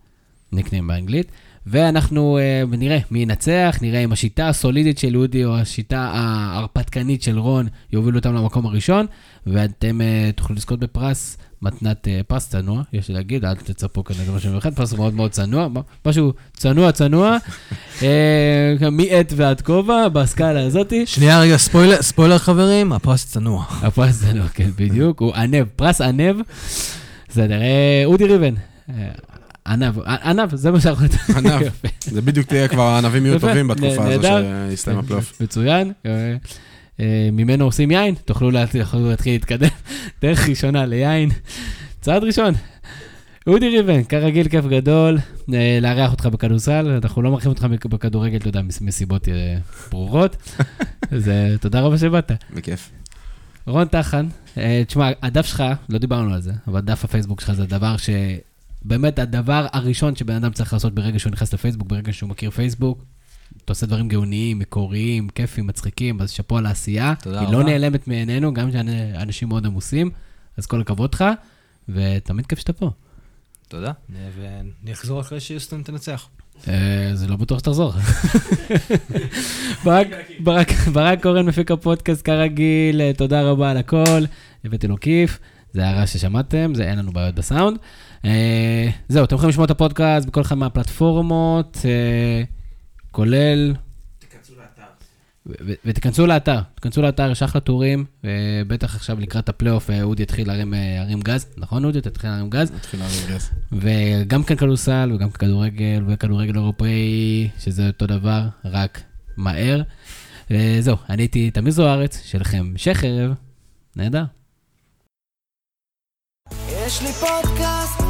ניקניים באנגלית. ואנחנו uh, נראה מי ינצח, נראה אם השיטה הסולידית של אודי או השיטה ההרפתקנית של רון יובילו אותם למקום הראשון, ואתם uh, תוכלו לזכות בפרס, מתנת uh, פרס צנוע, יש לי להגיד, אל תצפו כאן לזה משהו מיוחד, פרס מאוד מאוד צנוע, משהו צנוע צנוע, uh, מעט ועד כובע, בסקאלה הזאתי. שנייה רגע, ספוילר, ספוילר חברים, הפרס צנוע. הפרס צנוע, כן, בדיוק, הוא ענב, פרס ענב. בסדר, אודי ריבן. ענב, ענב, זה מה שאנחנו... ענב. זה בדיוק תהיה כבר, הענבים יהיו טובים בתקופה הזו נהדר. שיסתיים הפלייאוף. מצוין. אה, אה, ממנו עושים יין, תוכלו לה- תוכלו להתחיל להתקדם. דרך ראשונה ליין. צעד ראשון. אודי ריבן, כרגיל כיף גדול, אה, לארח אותך בכדורסל, אנחנו לא מארחים אותך בכדורגל, אתה יודע, מס- מסיבות ברורות. אז תודה רבה שבאת. בכיף. רון טחן, תשמע, הדף שלך, לא דיברנו על זה, אבל דף הפייסבוק שלך זה הדבר ש... באמת הדבר הראשון שבן אדם צריך לעשות ברגע שהוא נכנס לפייסבוק, ברגע שהוא מכיר פייסבוק, אתה עושה דברים גאוניים, מקוריים, כיפים, מצחיקים, אז שאפו על העשייה. תודה היא רבה. לא נעלמת מעינינו, גם כשאנשים מאוד עמוסים, אז כל הכבוד לך, ותמיד כיף שאתה פה. תודה. ואני אחזור אחרי שיוסטון תנצח. אה, זה לא בטוח שתחזור. ברק, קורן מפיק הפודקאסט כרגיל, אה, תודה רבה על הכל, הבאתי לו כיף, זה הערה ששמעתם, זה אין לנו בעיות בסאונד. אה, זהו, אתם יכולים לשמוע את הפודקאסט בכל אחד מהפלטפורמות, אה, כולל... ותיכנסו לאתר, תיכנסו לאתר, יש אחלה טורים, ובטח עכשיו לקראת הפלייאוף אה, אודי יתחיל להרים, אה, להרים גז, נכון אודי? אתה תתחיל להרים גז? נתחיל להרים גז. וגם כאן כדורסל וגם כדורגל וכדורגל אירופאי, שזה אותו דבר, רק מהר. וזהו, אני הייתי תמיר זוארץ, שיהיה לכם המשך ערב, נהדר. יש לי פודקאסט,